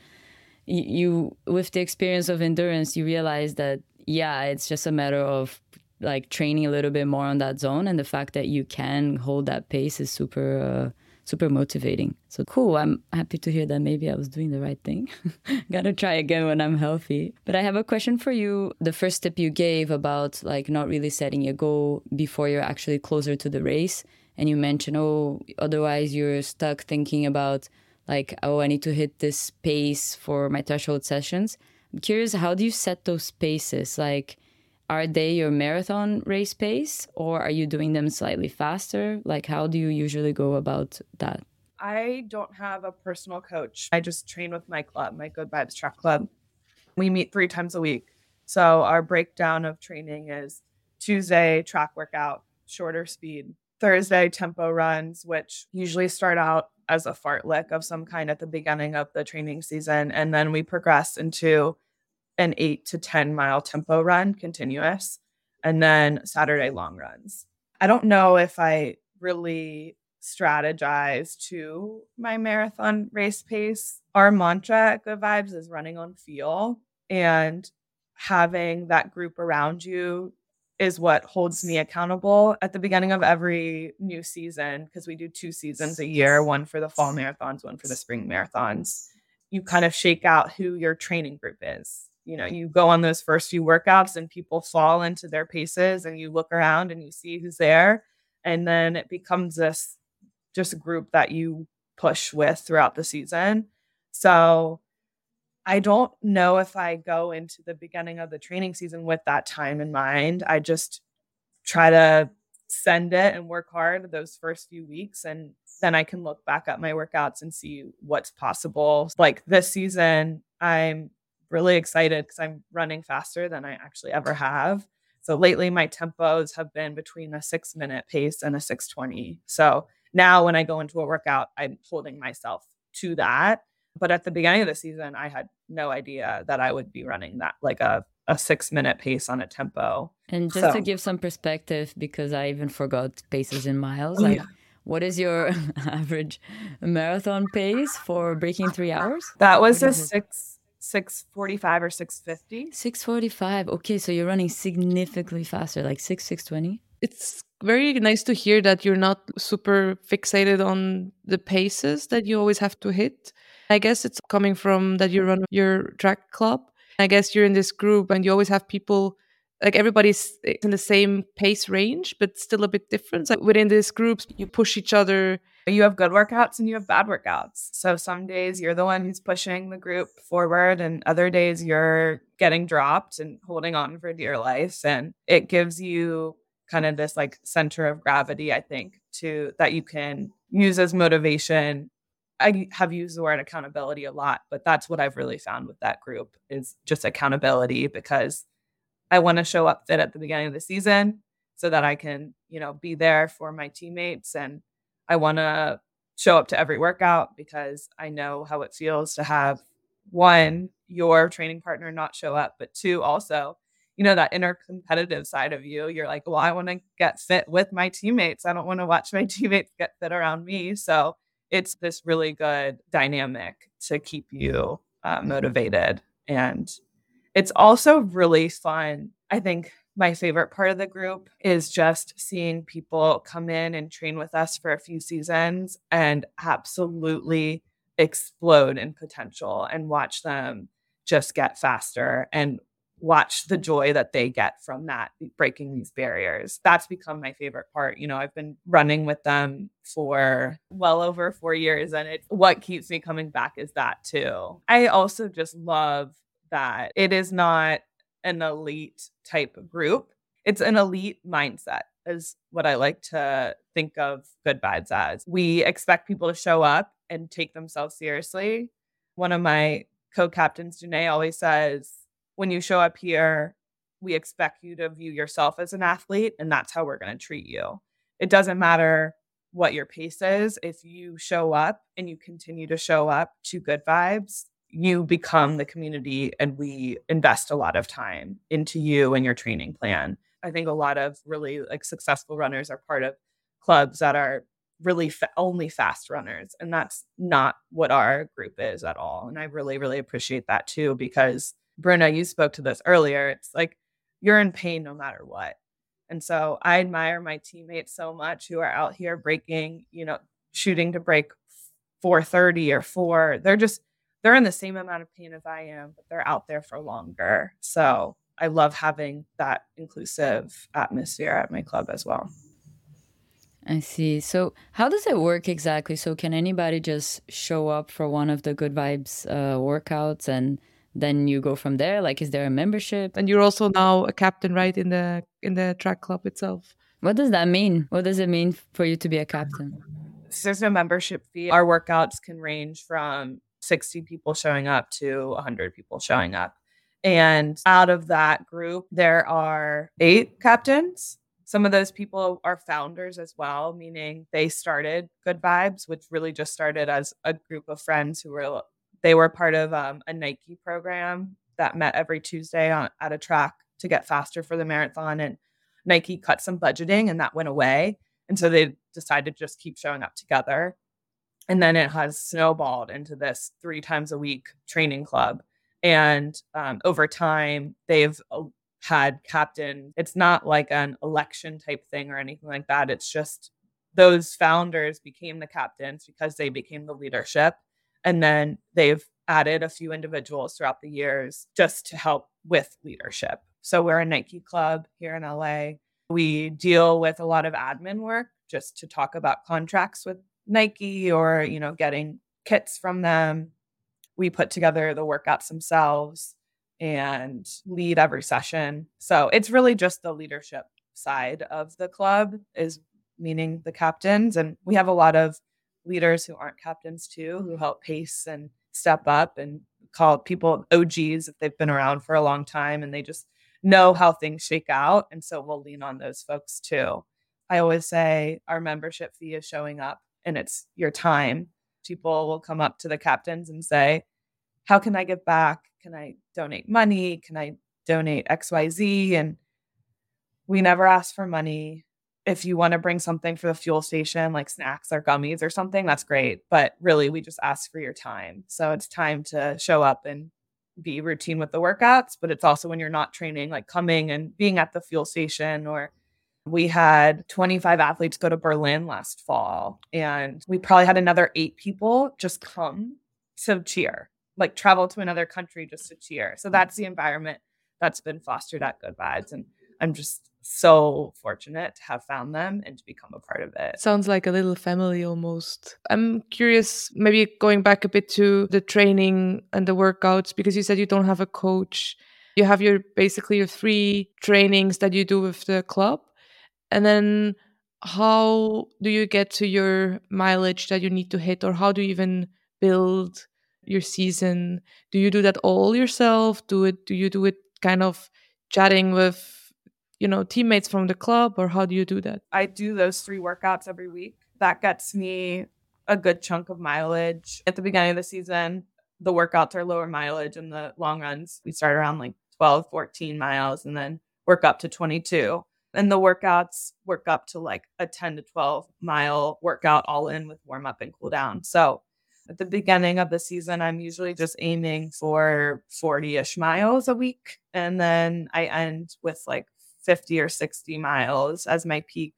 C: you, with the experience of endurance, you realize that, yeah, it's just a matter of like training a little bit more on that zone and the fact that you can hold that pace is super uh, super motivating. So cool i'm happy to hear that maybe i was doing the right thing. Gotta try again when i'm healthy. But i have a question for you. The first tip you gave about like not really setting a goal before you're actually closer to the race and you mentioned oh otherwise you're stuck thinking about like oh i need to hit this pace for my threshold sessions. I'm curious how do you set those paces? Like are they your marathon race pace or are you doing them slightly faster? Like, how do you usually go about that?
A: I don't have a personal coach. I just train with my club, my Good Vibes Track Club. We meet three times a week. So our breakdown of training is Tuesday, track workout, shorter speed. Thursday, tempo runs, which usually start out as a fartlek of some kind at the beginning of the training season. And then we progress into an eight to 10 mile tempo run continuous, and then Saturday long runs. I don't know if I really strategize to my marathon race pace. Our mantra at Good Vibes is running on feel, and having that group around you is what holds me accountable at the beginning of every new season because we do two seasons a year one for the fall marathons, one for the spring marathons. You kind of shake out who your training group is you know you go on those first few workouts and people fall into their paces and you look around and you see who's there and then it becomes this just a group that you push with throughout the season. So i don't know if i go into the beginning of the training season with that time in mind. I just try to send it and work hard those first few weeks and then i can look back at my workouts and see what's possible. Like this season i'm really excited because I'm running faster than I actually ever have. So lately, my tempos have been between a six minute pace and a 620. So now when I go into a workout, I'm holding myself to that. But at the beginning of the season, I had no idea that I would be running that like a, a six minute pace on a tempo.
C: And just so. to give some perspective, because I even forgot paces in miles, oh, like yeah. what is your average marathon pace for breaking three hours?
A: That was a six 645 or 650
C: 645 okay so you're running significantly faster like 6 620
B: it's very nice to hear that you're not super fixated on the paces that you always have to hit. I guess it's coming from that you run your track club. I guess you're in this group and you always have people like everybody's in the same pace range but still a bit different. So within these groups you push each other
A: you have good workouts and you have bad workouts. So some days you're the one who's pushing the group forward, and other days you're getting dropped and holding on for dear life. And it gives you kind of this like center of gravity, I think, to that you can use as motivation. I have used the word accountability a lot, but that's what I've really found with that group is just accountability because I want to show up fit at the beginning of the season so that I can, you know, be there for my teammates and I want to show up to every workout because I know how it feels to have one, your training partner not show up, but two, also, you know, that inner competitive side of you. You're like, well, I want to get fit with my teammates. I don't want to watch my teammates get fit around me. So it's this really good dynamic to keep you uh, motivated. And it's also really fun. I think my favorite part of the group is just seeing people come in and train with us for a few seasons and absolutely explode in potential and watch them just get faster and watch the joy that they get from that breaking these barriers. That's become my favorite part. You know i've been running with them for well over 4 years and it what keeps me coming back is that too. I also just love that it is not an elite type group. It's an elite mindset, is what I like to think of good vibes as. We expect people to show up and take themselves seriously. One of my co captains, Janae, always says, when you show up here, we expect you to view yourself as an athlete, and that's how we're going to treat you. It doesn't matter what your pace is. If you show up and you continue to show up to good vibes, you become the community, and we invest a lot of time into you and your training plan. I think a lot of really like successful runners are part of clubs that are really fa- only fast runners and that's not what our group is at all and i really really appreciate that too because bruna you spoke to this earlier it's like you're in pain no matter what and so i admire my teammates so much who are out here breaking you know shooting to break 430 or 4 they're just they're in the same amount of pain as i am but they're out there for longer so i love having that inclusive atmosphere at my club as well
C: I see. So, how does it work exactly? So, can anybody just show up for one of the Good Vibes uh, workouts and then you go from there? Like, is there a membership?
B: And you're also now a captain, right, in the in the track club itself.
C: What does that mean? What does it mean for you to be a captain?
A: There's no membership fee. Our workouts can range from 60 people showing up to 100 people showing up. And out of that group, there are eight captains. Some of those people are founders as well, meaning they started Good Vibes, which really just started as a group of friends who were they were part of um, a Nike program that met every Tuesday on, at a track to get faster for the marathon, and Nike cut some budgeting, and that went away, and so they decided to just keep showing up together, and then it has snowballed into this three times a week training club, and um, over time they've uh, had captain. It's not like an election type thing or anything like that. It's just those founders became the captains because they became the leadership. And then they've added a few individuals throughout the years just to help with leadership. So we're a Nike club here in LA. We deal with a lot of admin work just to talk about contracts with Nike or, you know, getting kits from them. We put together the workouts themselves and lead every session. So it's really just the leadership side of the club is meaning the captains and we have a lot of leaders who aren't captains too who mm-hmm. help pace and step up and call people OGs if they've been around for a long time and they just know how things shake out and so we'll lean on those folks too. I always say our membership fee is showing up and it's your time. People will come up to the captains and say, "How can I give back? Can I donate money? Can I donate XYZ? And we never ask for money. If you want to bring something for the fuel station, like snacks or gummies or something, that's great. But really, we just ask for your time. So it's time to show up and be routine with the workouts, but it's also when you're not training, like coming and being at the fuel station or we had 25 athletes go to Berlin last fall, and we probably had another eight people just come to cheer like travel to another country just to cheer. So that's the environment that's been fostered at Good Vibes. And I'm just so fortunate to have found them and to become a part of it.
B: Sounds like a little family almost. I'm curious, maybe going back a bit to the training and the workouts, because you said you don't have a coach. You have your basically your three trainings that you do with the club. And then how do you get to your mileage that you need to hit, or how do you even build your season? Do you do that all yourself? Do it do you do it kind of chatting with you know teammates from the club? Or how do you do that?
A: I do those three workouts every week. That gets me a good chunk of mileage. At the beginning of the season the workouts are lower mileage and the long runs. We start around like 12 14 miles and then work up to 22 and the workouts work up to like a 10 to 12 mile workout all in with warm up and cool down so at the beginning of the season, I'm usually just aiming for 40 ish miles a week. And then I end with like 50 or 60 miles as my peak.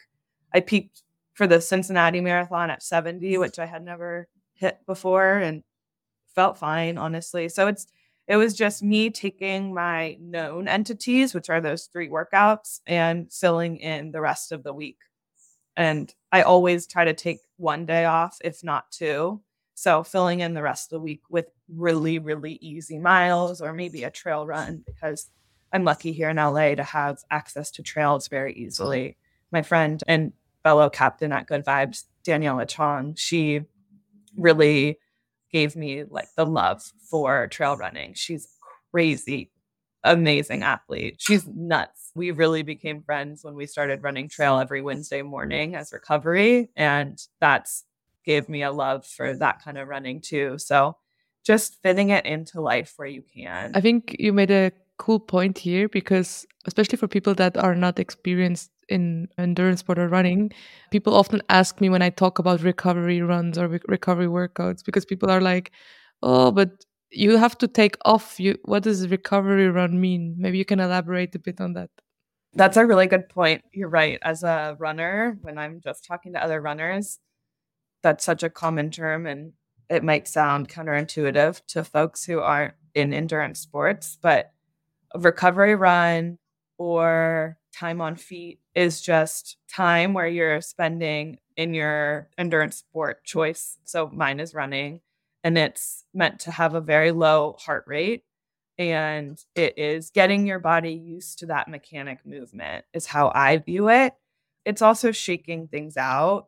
A: I peaked for the Cincinnati Marathon at 70, which I had never hit before and felt fine, honestly. So it's, it was just me taking my known entities, which are those three workouts, and filling in the rest of the week. And I always try to take one day off, if not two so filling in the rest of the week with really, really easy miles or maybe a trail run because I'm lucky here in LA to have access to trails very easily. My friend and fellow captain at Good Vibes, Daniela Chong, she really gave me like the love for trail running. She's crazy amazing athlete. She's nuts. We really became friends when we started running trail every Wednesday morning as recovery. And that's gave me a love for that kind of running too. So just fitting it into life where you can.
B: I think you made a cool point here because especially for people that are not experienced in endurance sport or running, people often ask me when I talk about recovery runs or recovery workouts because people are like, "Oh, but you have to take off. You what does recovery run mean? Maybe you can elaborate a bit on that."
A: That's a really good point. You're right. As a runner, when I'm just talking to other runners, that's such a common term and it might sound counterintuitive to folks who aren't in endurance sports, but a recovery run or time on feet is just time where you're spending in your endurance sport choice. So mine is running, and it's meant to have a very low heart rate. And it is getting your body used to that mechanic movement, is how I view it. It's also shaking things out,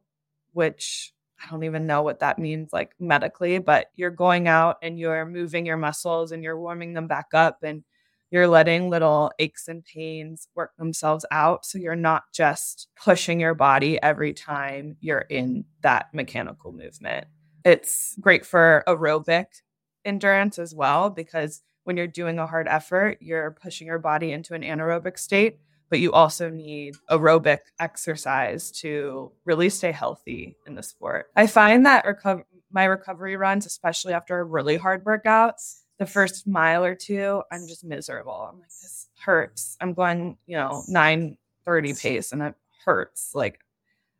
A: which I don't even know what that means like medically, but you're going out and you're moving your muscles and you're warming them back up and you're letting little aches and pains work themselves out. So you're not just pushing your body every time you're in that mechanical movement. It's great for aerobic endurance as well, because when you're doing a hard effort, you're pushing your body into an anaerobic state but you also need aerobic exercise to really stay healthy in the sport. I find that reco- my recovery runs, especially after really hard workouts, the first mile or two, I'm just miserable. I'm like, this hurts. I'm going, you know, 930 pace and it hurts. Like,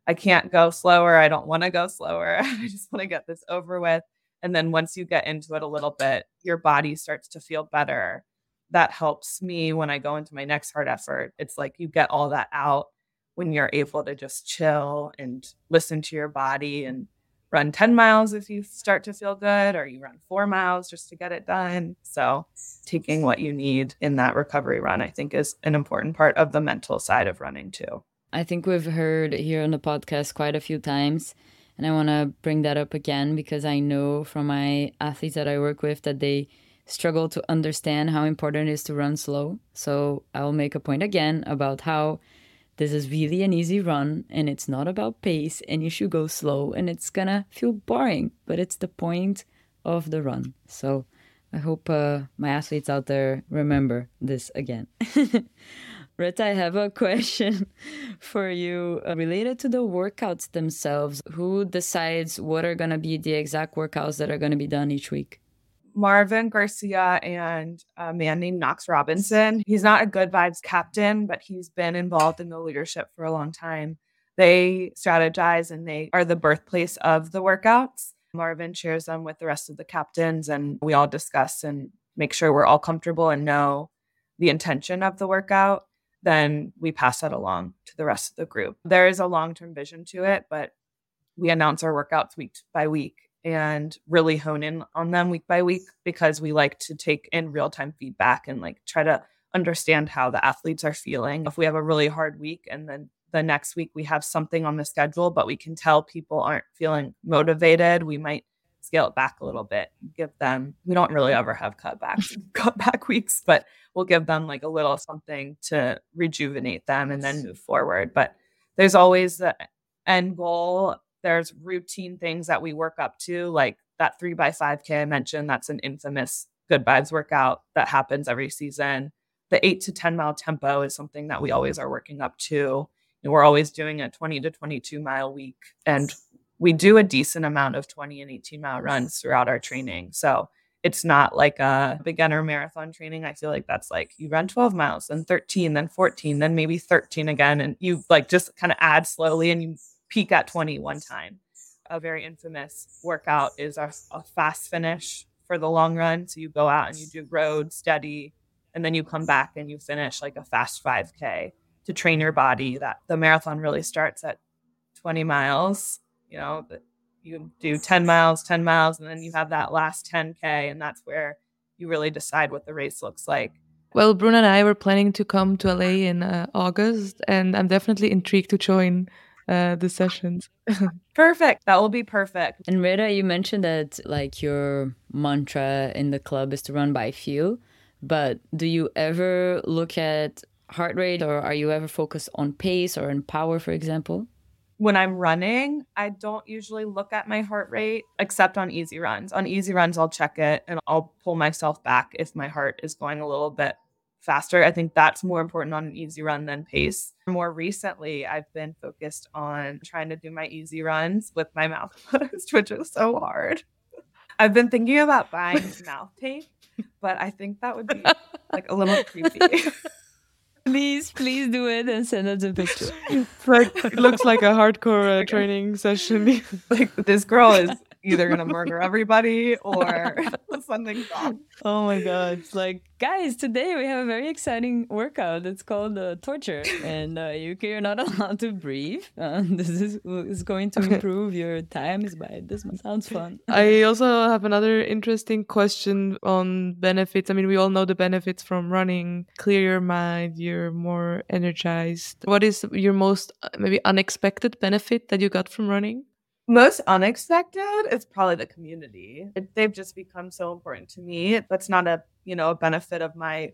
A: I can't go slower. I don't want to go slower. I just want to get this over with. And then once you get into it a little bit, your body starts to feel better that helps me when I go into my next hard effort. It's like you get all that out when you're able to just chill and listen to your body and run 10 miles if you start to feel good, or you run four miles just to get it done. So, taking what you need in that recovery run, I think, is an important part of the mental side of running too.
C: I think we've heard here on the podcast quite a few times. And I want to bring that up again because I know from my athletes that I work with that they struggle to understand how important it is to run slow. So I'll make a point again about how this is really an easy run and it's not about pace and you should go slow and it's gonna feel boring, but it's the point of the run. So I hope uh, my athletes out there remember this again. Rita, I have a question for you uh, related to the workouts themselves. Who decides what are going to be the exact workouts that are going to be done each week?
A: Marvin Garcia and a man named Knox Robinson. He's not a good vibes captain, but he's been involved in the leadership for a long time. They strategize and they are the birthplace of the workouts. Marvin shares them with the rest of the captains, and we all discuss and make sure we're all comfortable and know the intention of the workout. Then we pass that along to the rest of the group. There is a long term vision to it, but we announce our workouts week by week and really hone in on them week by week because we like to take in real time feedback and like try to understand how the athletes are feeling. If we have a really hard week and then the next week we have something on the schedule, but we can tell people aren't feeling motivated, we might scale it back a little bit, give them, we don't really ever have cutbacks, cutback weeks, but we'll give them like a little something to rejuvenate them and then move forward. But there's always the end goal there's routine things that we work up to, like that three by 5K I mentioned. That's an infamous good vibes workout that happens every season. The eight to 10 mile tempo is something that we always are working up to. And we're always doing a 20 to 22 mile week. And we do a decent amount of 20 and 18 mile runs throughout our training. So it's not like a beginner marathon training. I feel like that's like you run 12 miles, then 13, then 14, then maybe 13 again. And you like just kind of add slowly and you peak at 20 one time. A very infamous workout is a, a fast finish for the long run. So you go out and you do road steady, and then you come back and you finish like a fast 5K to train your body. That the marathon really starts at 20 miles. You know, you do 10 miles, 10 miles, and then you have that last 10K, and that's where you really decide what the race looks like.
B: Well, Bruno and I were planning to come to LA in uh, August, and I'm definitely intrigued to join uh, the sessions.
A: perfect. That will be perfect.
C: And Rita, you mentioned that like your mantra in the club is to run by feel. But do you ever look at heart rate or are you ever focused on pace or on power, for example?
A: When I'm running, I don't usually look at my heart rate except on easy runs. On easy runs, I'll check it and I'll pull myself back if my heart is going a little bit faster. I think that's more important on an easy run than pace. More recently, I've been focused on trying to do my easy runs with my mouth closed, which is so hard. I've been thinking about buying mouth tape, but I think that would be like a little creepy.
C: Please, please do it and send us a picture.
B: Like it looks like a hardcore uh, training session.
A: like this girl is either gonna murder everybody or something's wrong.
C: Oh my god! It's like guys, today we have a very exciting workout. It's called uh, torture, and uh, you you're not allowed to breathe. Uh, this is is going to improve your times by this. Sounds fun.
B: I also have another interesting question on benefits. I mean, we all know the benefits from running. Clear your mind. You're more energized. What is your most uh, maybe unexpected benefit that you got from running?
A: Most unexpected is probably the community. It, they've just become so important to me. That's not a, you know, a benefit of my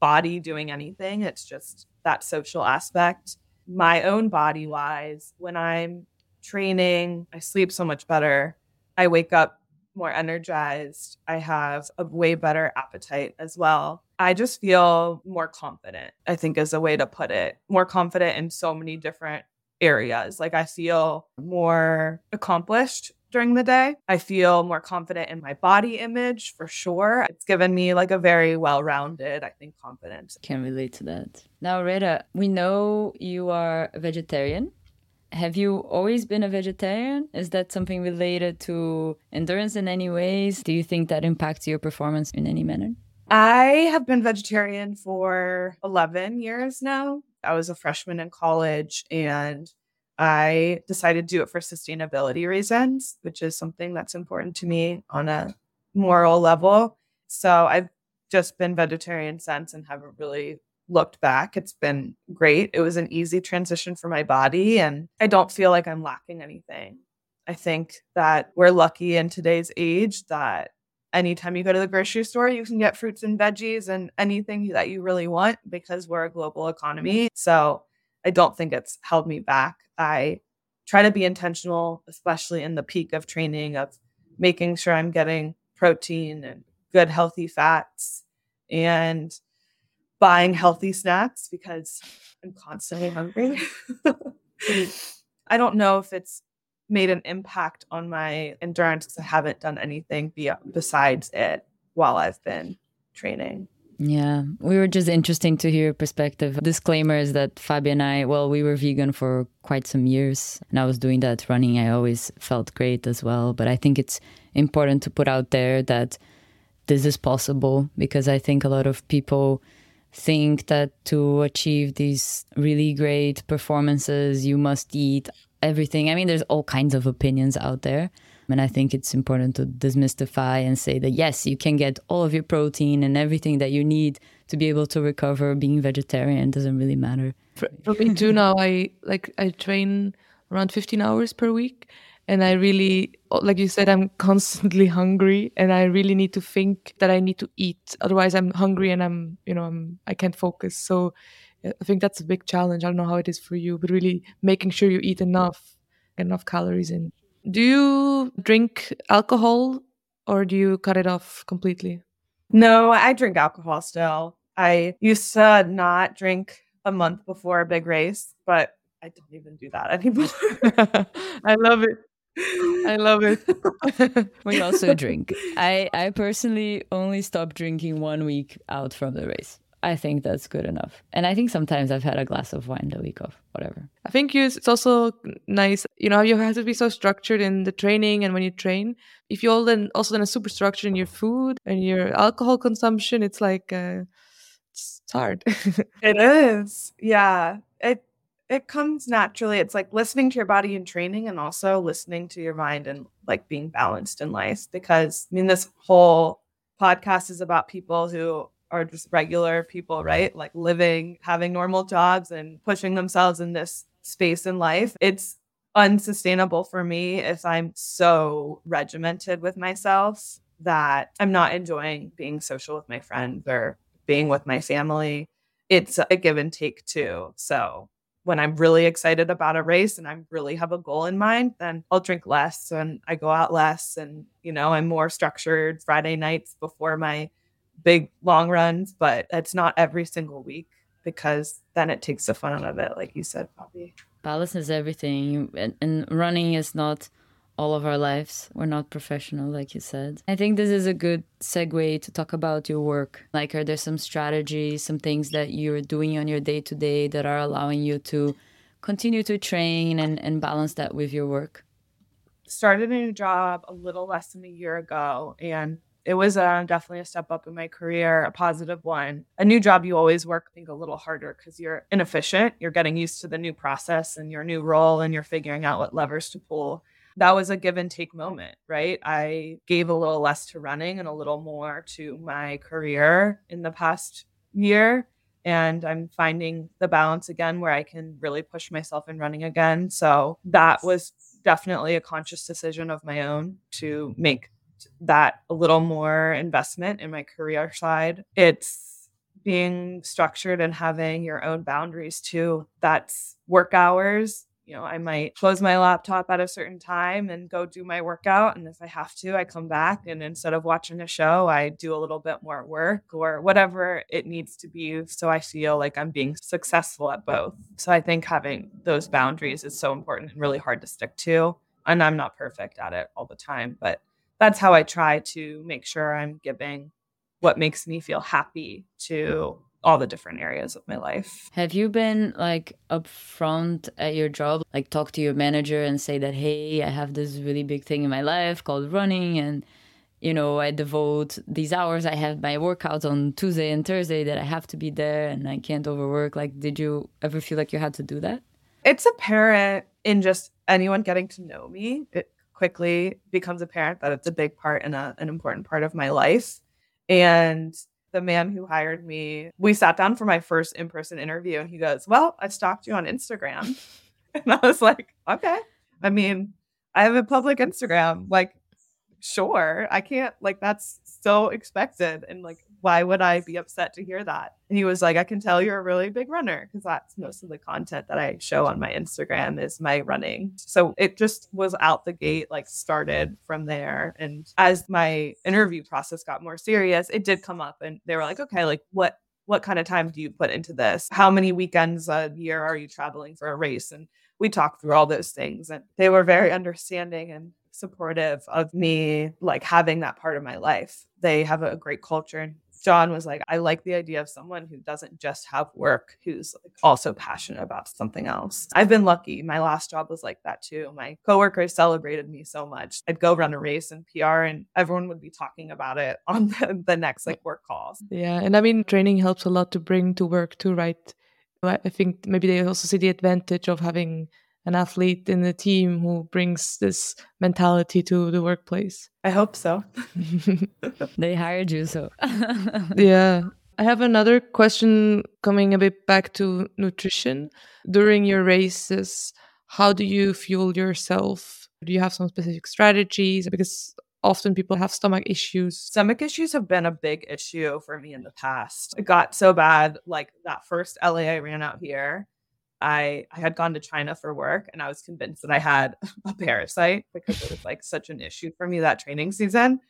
A: body doing anything. It's just that social aspect. My own body wise, when I'm training, I sleep so much better. I wake up more energized. I have a way better appetite as well. I just feel more confident, I think is a way to put it. More confident in so many different areas. Like I feel more accomplished during the day. I feel more confident in my body image for sure. It's given me like a very well rounded, I think, confidence.
C: Can relate to that. Now, Rita, we know you are a vegetarian. Have you always been a vegetarian? Is that something related to endurance in any ways? Do you think that impacts your performance in any manner?
A: I have been vegetarian for 11 years now. I was a freshman in college and I decided to do it for sustainability reasons, which is something that's important to me on a moral level. So I've just been vegetarian since and haven't really looked back. It's been great. It was an easy transition for my body, and I don't feel like I'm lacking anything. I think that we're lucky in today's age that anytime you go to the grocery store, you can get fruits and veggies and anything that you really want because we're a global economy. Mm-hmm. So I don't think it's held me back. I try to be intentional, especially in the peak of training, of making sure I'm getting protein and good, healthy fats and buying healthy snacks because I'm constantly hungry. Mm. I don't know if it's made an impact on my endurance because I haven't done anything besides it while I've been training.
C: Yeah, we were just interesting to hear perspective. Disclaimer is that Fabi and I, well, we were vegan for quite some years, and I was doing that running. I always felt great as well, but I think it's important to put out there that this is possible because I think a lot of people think that to achieve these really great performances, you must eat everything. I mean, there's all kinds of opinions out there. And I think it's important to demystify and say that yes, you can get all of your protein and everything that you need to be able to recover. Being vegetarian doesn't really matter.
B: For, me too now, I like I train around 15 hours per week. And I really, like you said, I'm constantly hungry and I really need to think that I need to eat. Otherwise I'm hungry and I'm, you know, I'm, I can't focus. So I think that's a big challenge. I don't know how it is for you, but really making sure you eat enough, enough calories in. Do you drink alcohol or do you cut it off completely?
A: No, I drink alcohol still. I used to not drink a month before a big race, but I don't even do that anymore.
B: I love it. I love it.
C: we also drink. I I personally only stopped drinking one week out from the race. I think that's good enough. And I think sometimes I've had a glass of wine the week of whatever.
B: I think you, it's also nice, you know, you have to be so structured in the training and when you train. If you all then also then are super structured in your food and your alcohol consumption, it's like uh, it's, it's hard.
A: it is, yeah. It it comes naturally. It's like listening to your body in training and also listening to your mind and like being balanced in life. Because I mean, this whole podcast is about people who are just regular people, right? Like living, having normal jobs and pushing themselves in this space in life. It's unsustainable for me if I'm so regimented with myself. that I'm not enjoying being social with my friends or being with my family. It's a give and take too. So when I'm really excited about a race and I really have a goal in mind, then I'll drink less and I go out less. And, you know, I'm more structured Friday nights before my big long runs, but it's not every single week because then it takes the fun out of it, like you said, Bobby.
C: Balance is everything. And, and running is not all of our lives. We're not professional, like you said. I think this is a good segue to talk about your work. Like, are there some strategies, some things that you're doing on your day to day that are allowing you to continue to train and, and balance that with your work?
A: Started a new job a little less than a year ago, and it was uh, definitely a step up in my career, a positive one. A new job, you always work, I think, a little harder because you're inefficient. You're getting used to the new process and your new role, and you're figuring out what levers to pull that was a give and take moment, right? I gave a little less to running and a little more to my career in the past year. And I'm finding the balance again where I can really push myself in running again. So that was definitely a conscious decision of my own to make that a little more investment in my career side. It's being structured and having your own boundaries too. That's work hours you know, I might close my laptop at a certain time and go do my workout. And if I have to, I come back and instead of watching a show, I do a little bit more work or whatever it needs to be. So I feel like I'm being successful at both. So I think having those boundaries is so important and really hard to stick to. And I'm not perfect at it all the time, but that's how I try to make sure I'm giving what makes me feel happy to all the different areas of my life.
C: Have you been like upfront at your job, like talk to your manager and say that, hey, I have this really big thing in my life called running and you know, I devote these hours. I have my workouts on Tuesday and Thursday that I have to be there and I can't overwork. Like, did you ever feel like you had to do that?
A: It's apparent in just anyone getting to know me. It quickly becomes apparent that it's a big part and a, an important part of my life. And the man who hired me, we sat down for my first in person interview and he goes, Well, I stalked you on Instagram. and I was like, Okay. I mean, I have a public Instagram. Like, sure. I can't, like, that's so expected. And like, why would I be upset to hear that? And he was like, I can tell you're a really big runner because that's most of the content that I show on my Instagram is my running. So it just was out the gate, like started from there. And as my interview process got more serious, it did come up and they were like, okay, like what what kind of time do you put into this? How many weekends a year are you traveling for a race? And we talked through all those things and they were very understanding and supportive of me like having that part of my life. They have a great culture and John was like, I like the idea of someone who doesn't just have work, who's like also passionate about something else. I've been lucky. My last job was like that too. My coworkers celebrated me so much. I'd go run a race in PR and everyone would be talking about it on the, the next like work calls.
B: Yeah. And I mean, training helps a lot to bring to work too, right? I think maybe they also see the advantage of having an athlete in the team who brings this mentality to the workplace.
A: I hope so.
C: they hired you, so.
B: yeah. I have another question coming a bit back to nutrition. During your races, how do you fuel yourself? Do you have some specific strategies? Because often people have stomach issues.
A: Stomach issues have been a big issue for me in the past. It got so bad, like that first LA I ran out here. I I had gone to China for work and I was convinced that I had a parasite because it was like such an issue for me that training season.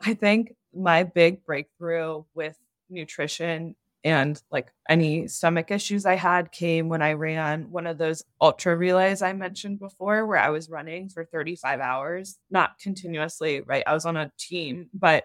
A: I think my big breakthrough with nutrition and like any stomach issues I had came when I ran one of those ultra relays I mentioned before, where I was running for 35 hours, not continuously, right? I was on a team, but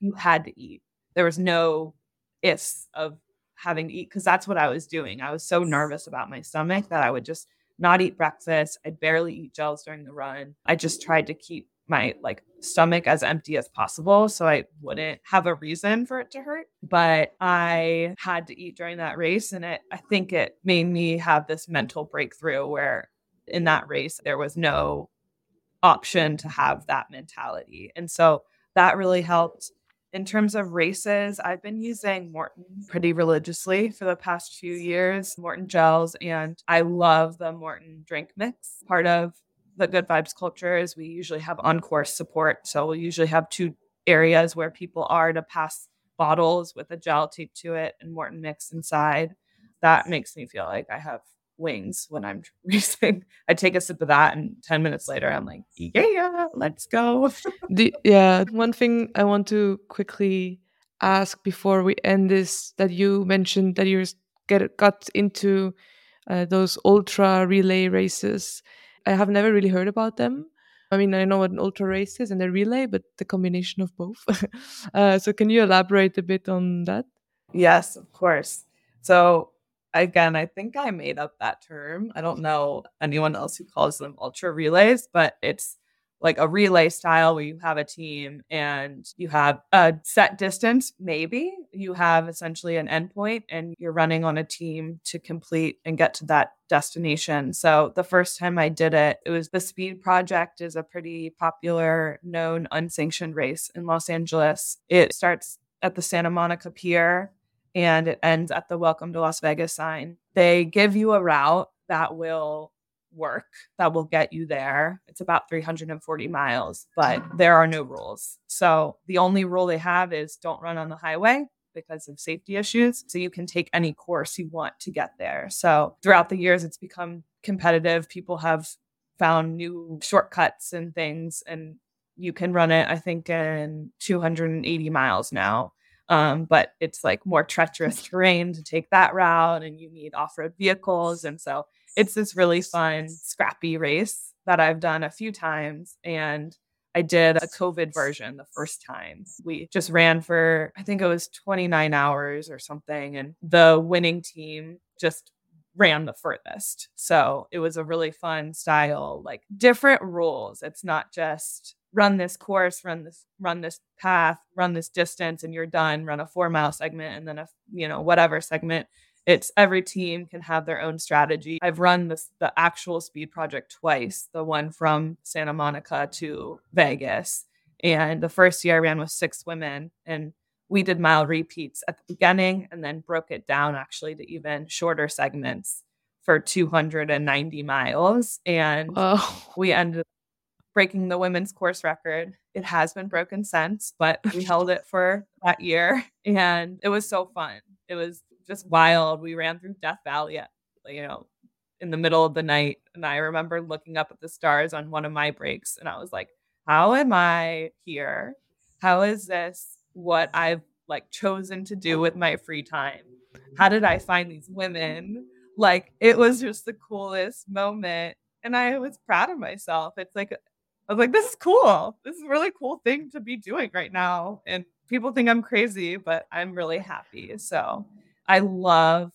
A: you had to eat. There was no ifs of having to eat because that's what I was doing. I was so nervous about my stomach that I would just not eat breakfast. I'd barely eat gels during the run. I just tried to keep my like stomach as empty as possible so I wouldn't have a reason for it to hurt. But I had to eat during that race and it I think it made me have this mental breakthrough where in that race there was no option to have that mentality. And so that really helped in terms of races, I've been using Maurten pretty religiously for the past few years, Maurten gels, and I love the Maurten drink mix. Part of the good vibes culture is we usually have on course support. So we'll usually have two areas where people are to pass bottles with a gel taped to it and Maurten mix inside. That makes me feel like I have wings when I'm racing. I take a sip of that, and 10 minutes later, I'm like, yeah, let's go.
B: the, yeah, one thing I want to quickly ask before we end this that you mentioned that you get got into uh, those ultra relay races. I have never really heard about them. I mean, I know what an ultra race is and a relay, but the combination of both. uh, so, can you elaborate a bit on that?
A: Yes, of course. So, again, I think I made up that term. I don't know anyone else who calls them ultra relays, but it's like a relay style where you have a team and you have a set distance, maybe you have essentially an endpoint and you're running on a team to complete and get to that destination. So the first time I did it, it was the Speed Project is a pretty popular, known, unsanctioned race in Los Angeles. It starts at the Santa Monica Pier and it ends at the Welcome to Las Vegas sign. They give you a route that will work that will get you there. It's about 340 miles, but oh. there are no rules. So the only rule they have is don't run on the highway because of safety issues. So you can take any course you want to get there. So throughout the years, it's become competitive. People have found new shortcuts and things, and you can run it, I think, in 280 miles now. Um, but it's like more treacherous terrain to take that route, and you need off road vehicles. And so it's this really fun, scrappy race that I've done a few times. And I did a COVID version the first time. We just ran for, I think it was 29 hours or something. And the winning team just ran the furthest. So it was a really fun style, like different rules. It's not just run this course, run this, run this path, run this distance, and you're done, run a four mile segment and then a, you know, whatever segment it's every team can have their own strategy. I've run this the actual speed project twice, the one from Santa Monica to Vegas. And the first year I ran with six women and we did mile repeats at the beginning and then broke it down actually to even shorter segments for 290 miles. And oh. we ended breaking the women's course record. It has been broken since, but we held it for that year and it was so fun. It was just wild. We ran through Death Valley at, you know, in the middle of the night. And I remember looking up at the stars on one of my breaks and I was like, how am I here? How is this what I've like chosen to do with my free time? How did I find these women? Like it was just the coolest moment. And I was proud of myself. It's like I was like, this is cool. This is a really cool thing to be doing right now. And people think I'm crazy, but I'm really happy. So I love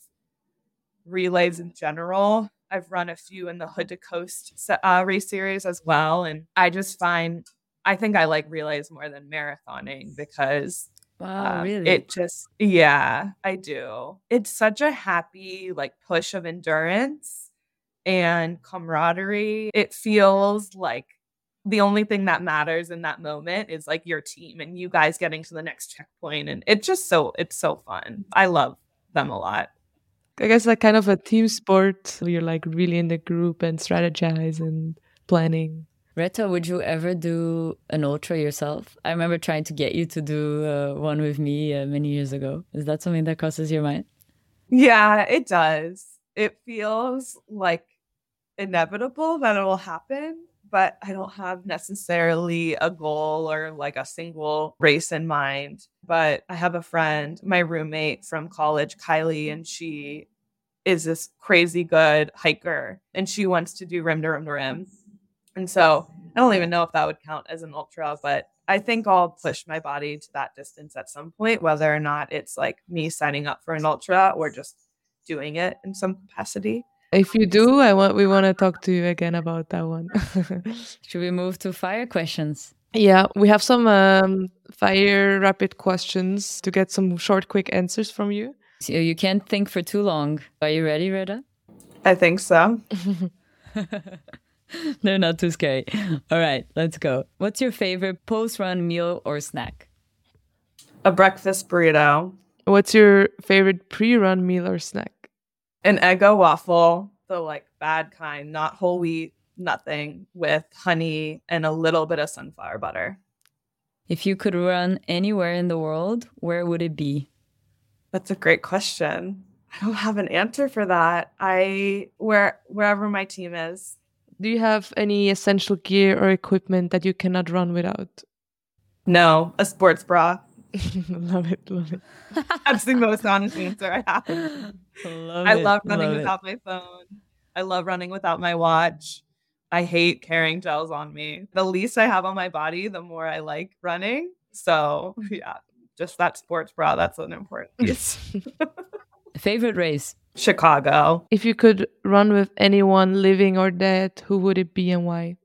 A: relays in general. I've run a few in the Hood to Coast uh, race series as well. And I just find, I think I like relays more than marathoning because
C: Wow, uh, really?
A: It just, yeah, I do. It's such a happy, like, push of endurance and camaraderie. It feels like the only thing that matters in that moment is like your team and you guys getting to the next checkpoint. And it's just so, it's so fun. I love them a lot.
B: I guess like kind of a team sport. You're like really in the group and strategize and planning.
C: Rhetta, would you ever do an ultra yourself? I remember trying to get you to do uh, one with me uh, many years ago. Is that something that crosses your mind?
A: Yeah, it does. It feels like inevitable that it will happen but I don't have necessarily a goal or like a single race in mind. But I have a friend, my roommate from college, Kylie, and she is this crazy good hiker and she wants to do rim to rim to rim. And so I don't even know if that would count as an ultra, but I think I'll push my body to that distance at some point, whether or not it's like me signing up for an ultra or just doing it in some capacity.
B: If you do, I want we want to talk to you again about that one.
C: Should we move to fire questions?
B: Yeah, we have some um, fire rapid questions to get some short, quick answers from you.
C: So you can't think for too long. Are you ready, Rhetta?
A: I think so.
C: They're not too scary. All right, let's go. What's your favorite post run meal or snack?
A: A breakfast burrito.
B: What's your favorite pre run meal or snack?
A: an Eggo waffle, the like bad kind, not whole wheat, nothing, with honey and a little bit of sunflower butter.
C: If you could run anywhere in the world, where would it be?
A: That's a great question. I don't have an answer for that. I where wherever my team is.
B: Do you have any essential gear or equipment that you cannot run without?
A: No, a sports bra.
B: love it, love it.
A: That's the most honest answer I have.
C: Love
A: I
C: it,
A: love running
C: love it.
A: without my phone. I love running without my watch. I hate carrying gels on me. The least I have on my body, the more I like running. So, yeah, just that sports bra, that's an important piece.
C: Favorite race?
A: Chicago.
B: If you could run with anyone living or dead, who would it be and why?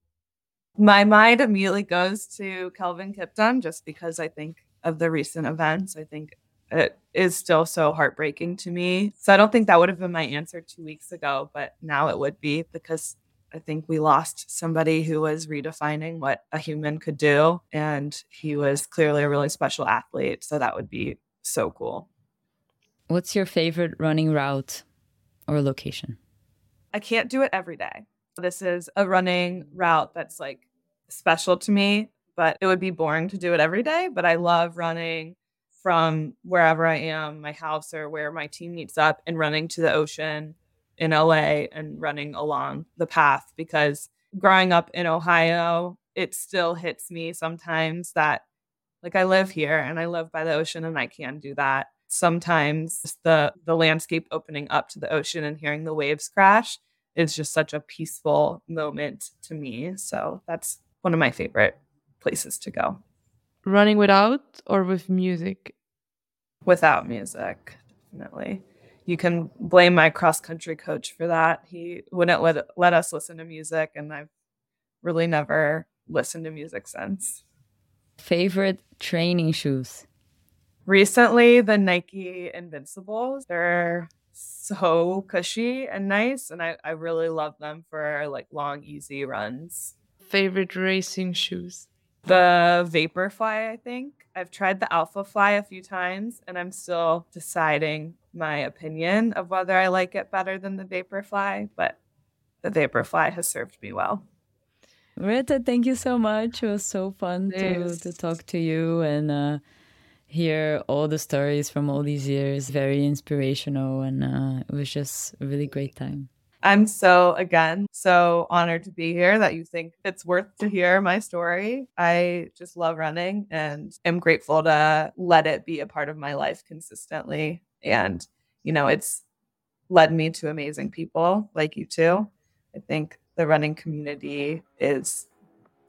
A: My mind immediately goes to Kelvin Kiptum just because I think of the recent events. I think it is still so heartbreaking to me. So I don't think that would have been my answer two weeks ago, but now it would be because I think we lost somebody who was redefining what a human could do. And he was clearly a really special athlete. So that would be so cool.
C: What's your favorite running route or location?
A: I can't do it every day. This is a running route that's like special to me, but it would be boring to do it every day. But I love running from wherever I am, my house or where my team meets up, and running to the ocean in LA and running along the path because growing up in Ohio, it still hits me sometimes that like I live here and I live by the ocean and I can do that. Sometimes the the landscape opening up to the ocean and hearing the waves crash is just such a peaceful moment to me. So that's one of my favorite places to go
B: Running without or with music?
A: without music, definitely. You can blame my cross country coach for that. He wouldn't let let us listen to music, and I've really never listened to music since.
C: Favorite training shoes?
A: Recently, the Nike Invincibles, they're so cushy and nice, and I, I really love them for like long, easy runs.
B: Favorite racing shoes?
A: The Vaporfly, I think. I've tried the Alphafly a few times and I'm still deciding my opinion of whether I like it better than the Vaporfly, but the Vaporfly has served me well.
C: Rhetta, thank you so much. It was so fun to, to talk to you and uh, hear all the stories from all these years. Very inspirational, and uh, it was just a really great time.
A: I'm so, again, so honored to be here that you think it's worth to hear my story. I just love running and am grateful to let it be a part of my life consistently. And, you know, it's led me to amazing people like you too. I think the running community is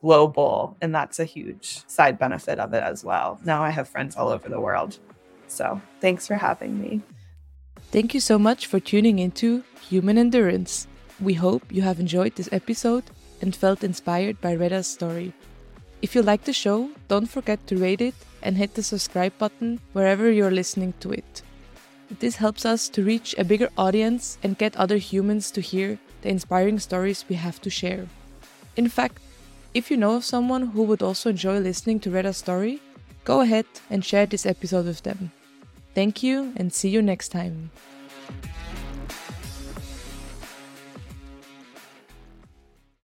A: global, and that's a huge side benefit of it as well. Now I have friends all over the world. So thanks for having me.
B: Thank you so much for tuning into Human Endurance. We hope you have enjoyed this episode and felt inspired by Rhetta's story. If you like the show, don't forget to rate it and hit the subscribe button wherever you're listening to it. This helps us to reach a bigger audience and get other humans to hear the inspiring stories we have to share. In fact, if you know of someone who would also enjoy listening to Rhetta's story, go ahead and share this episode with them. Thank you and see you next time.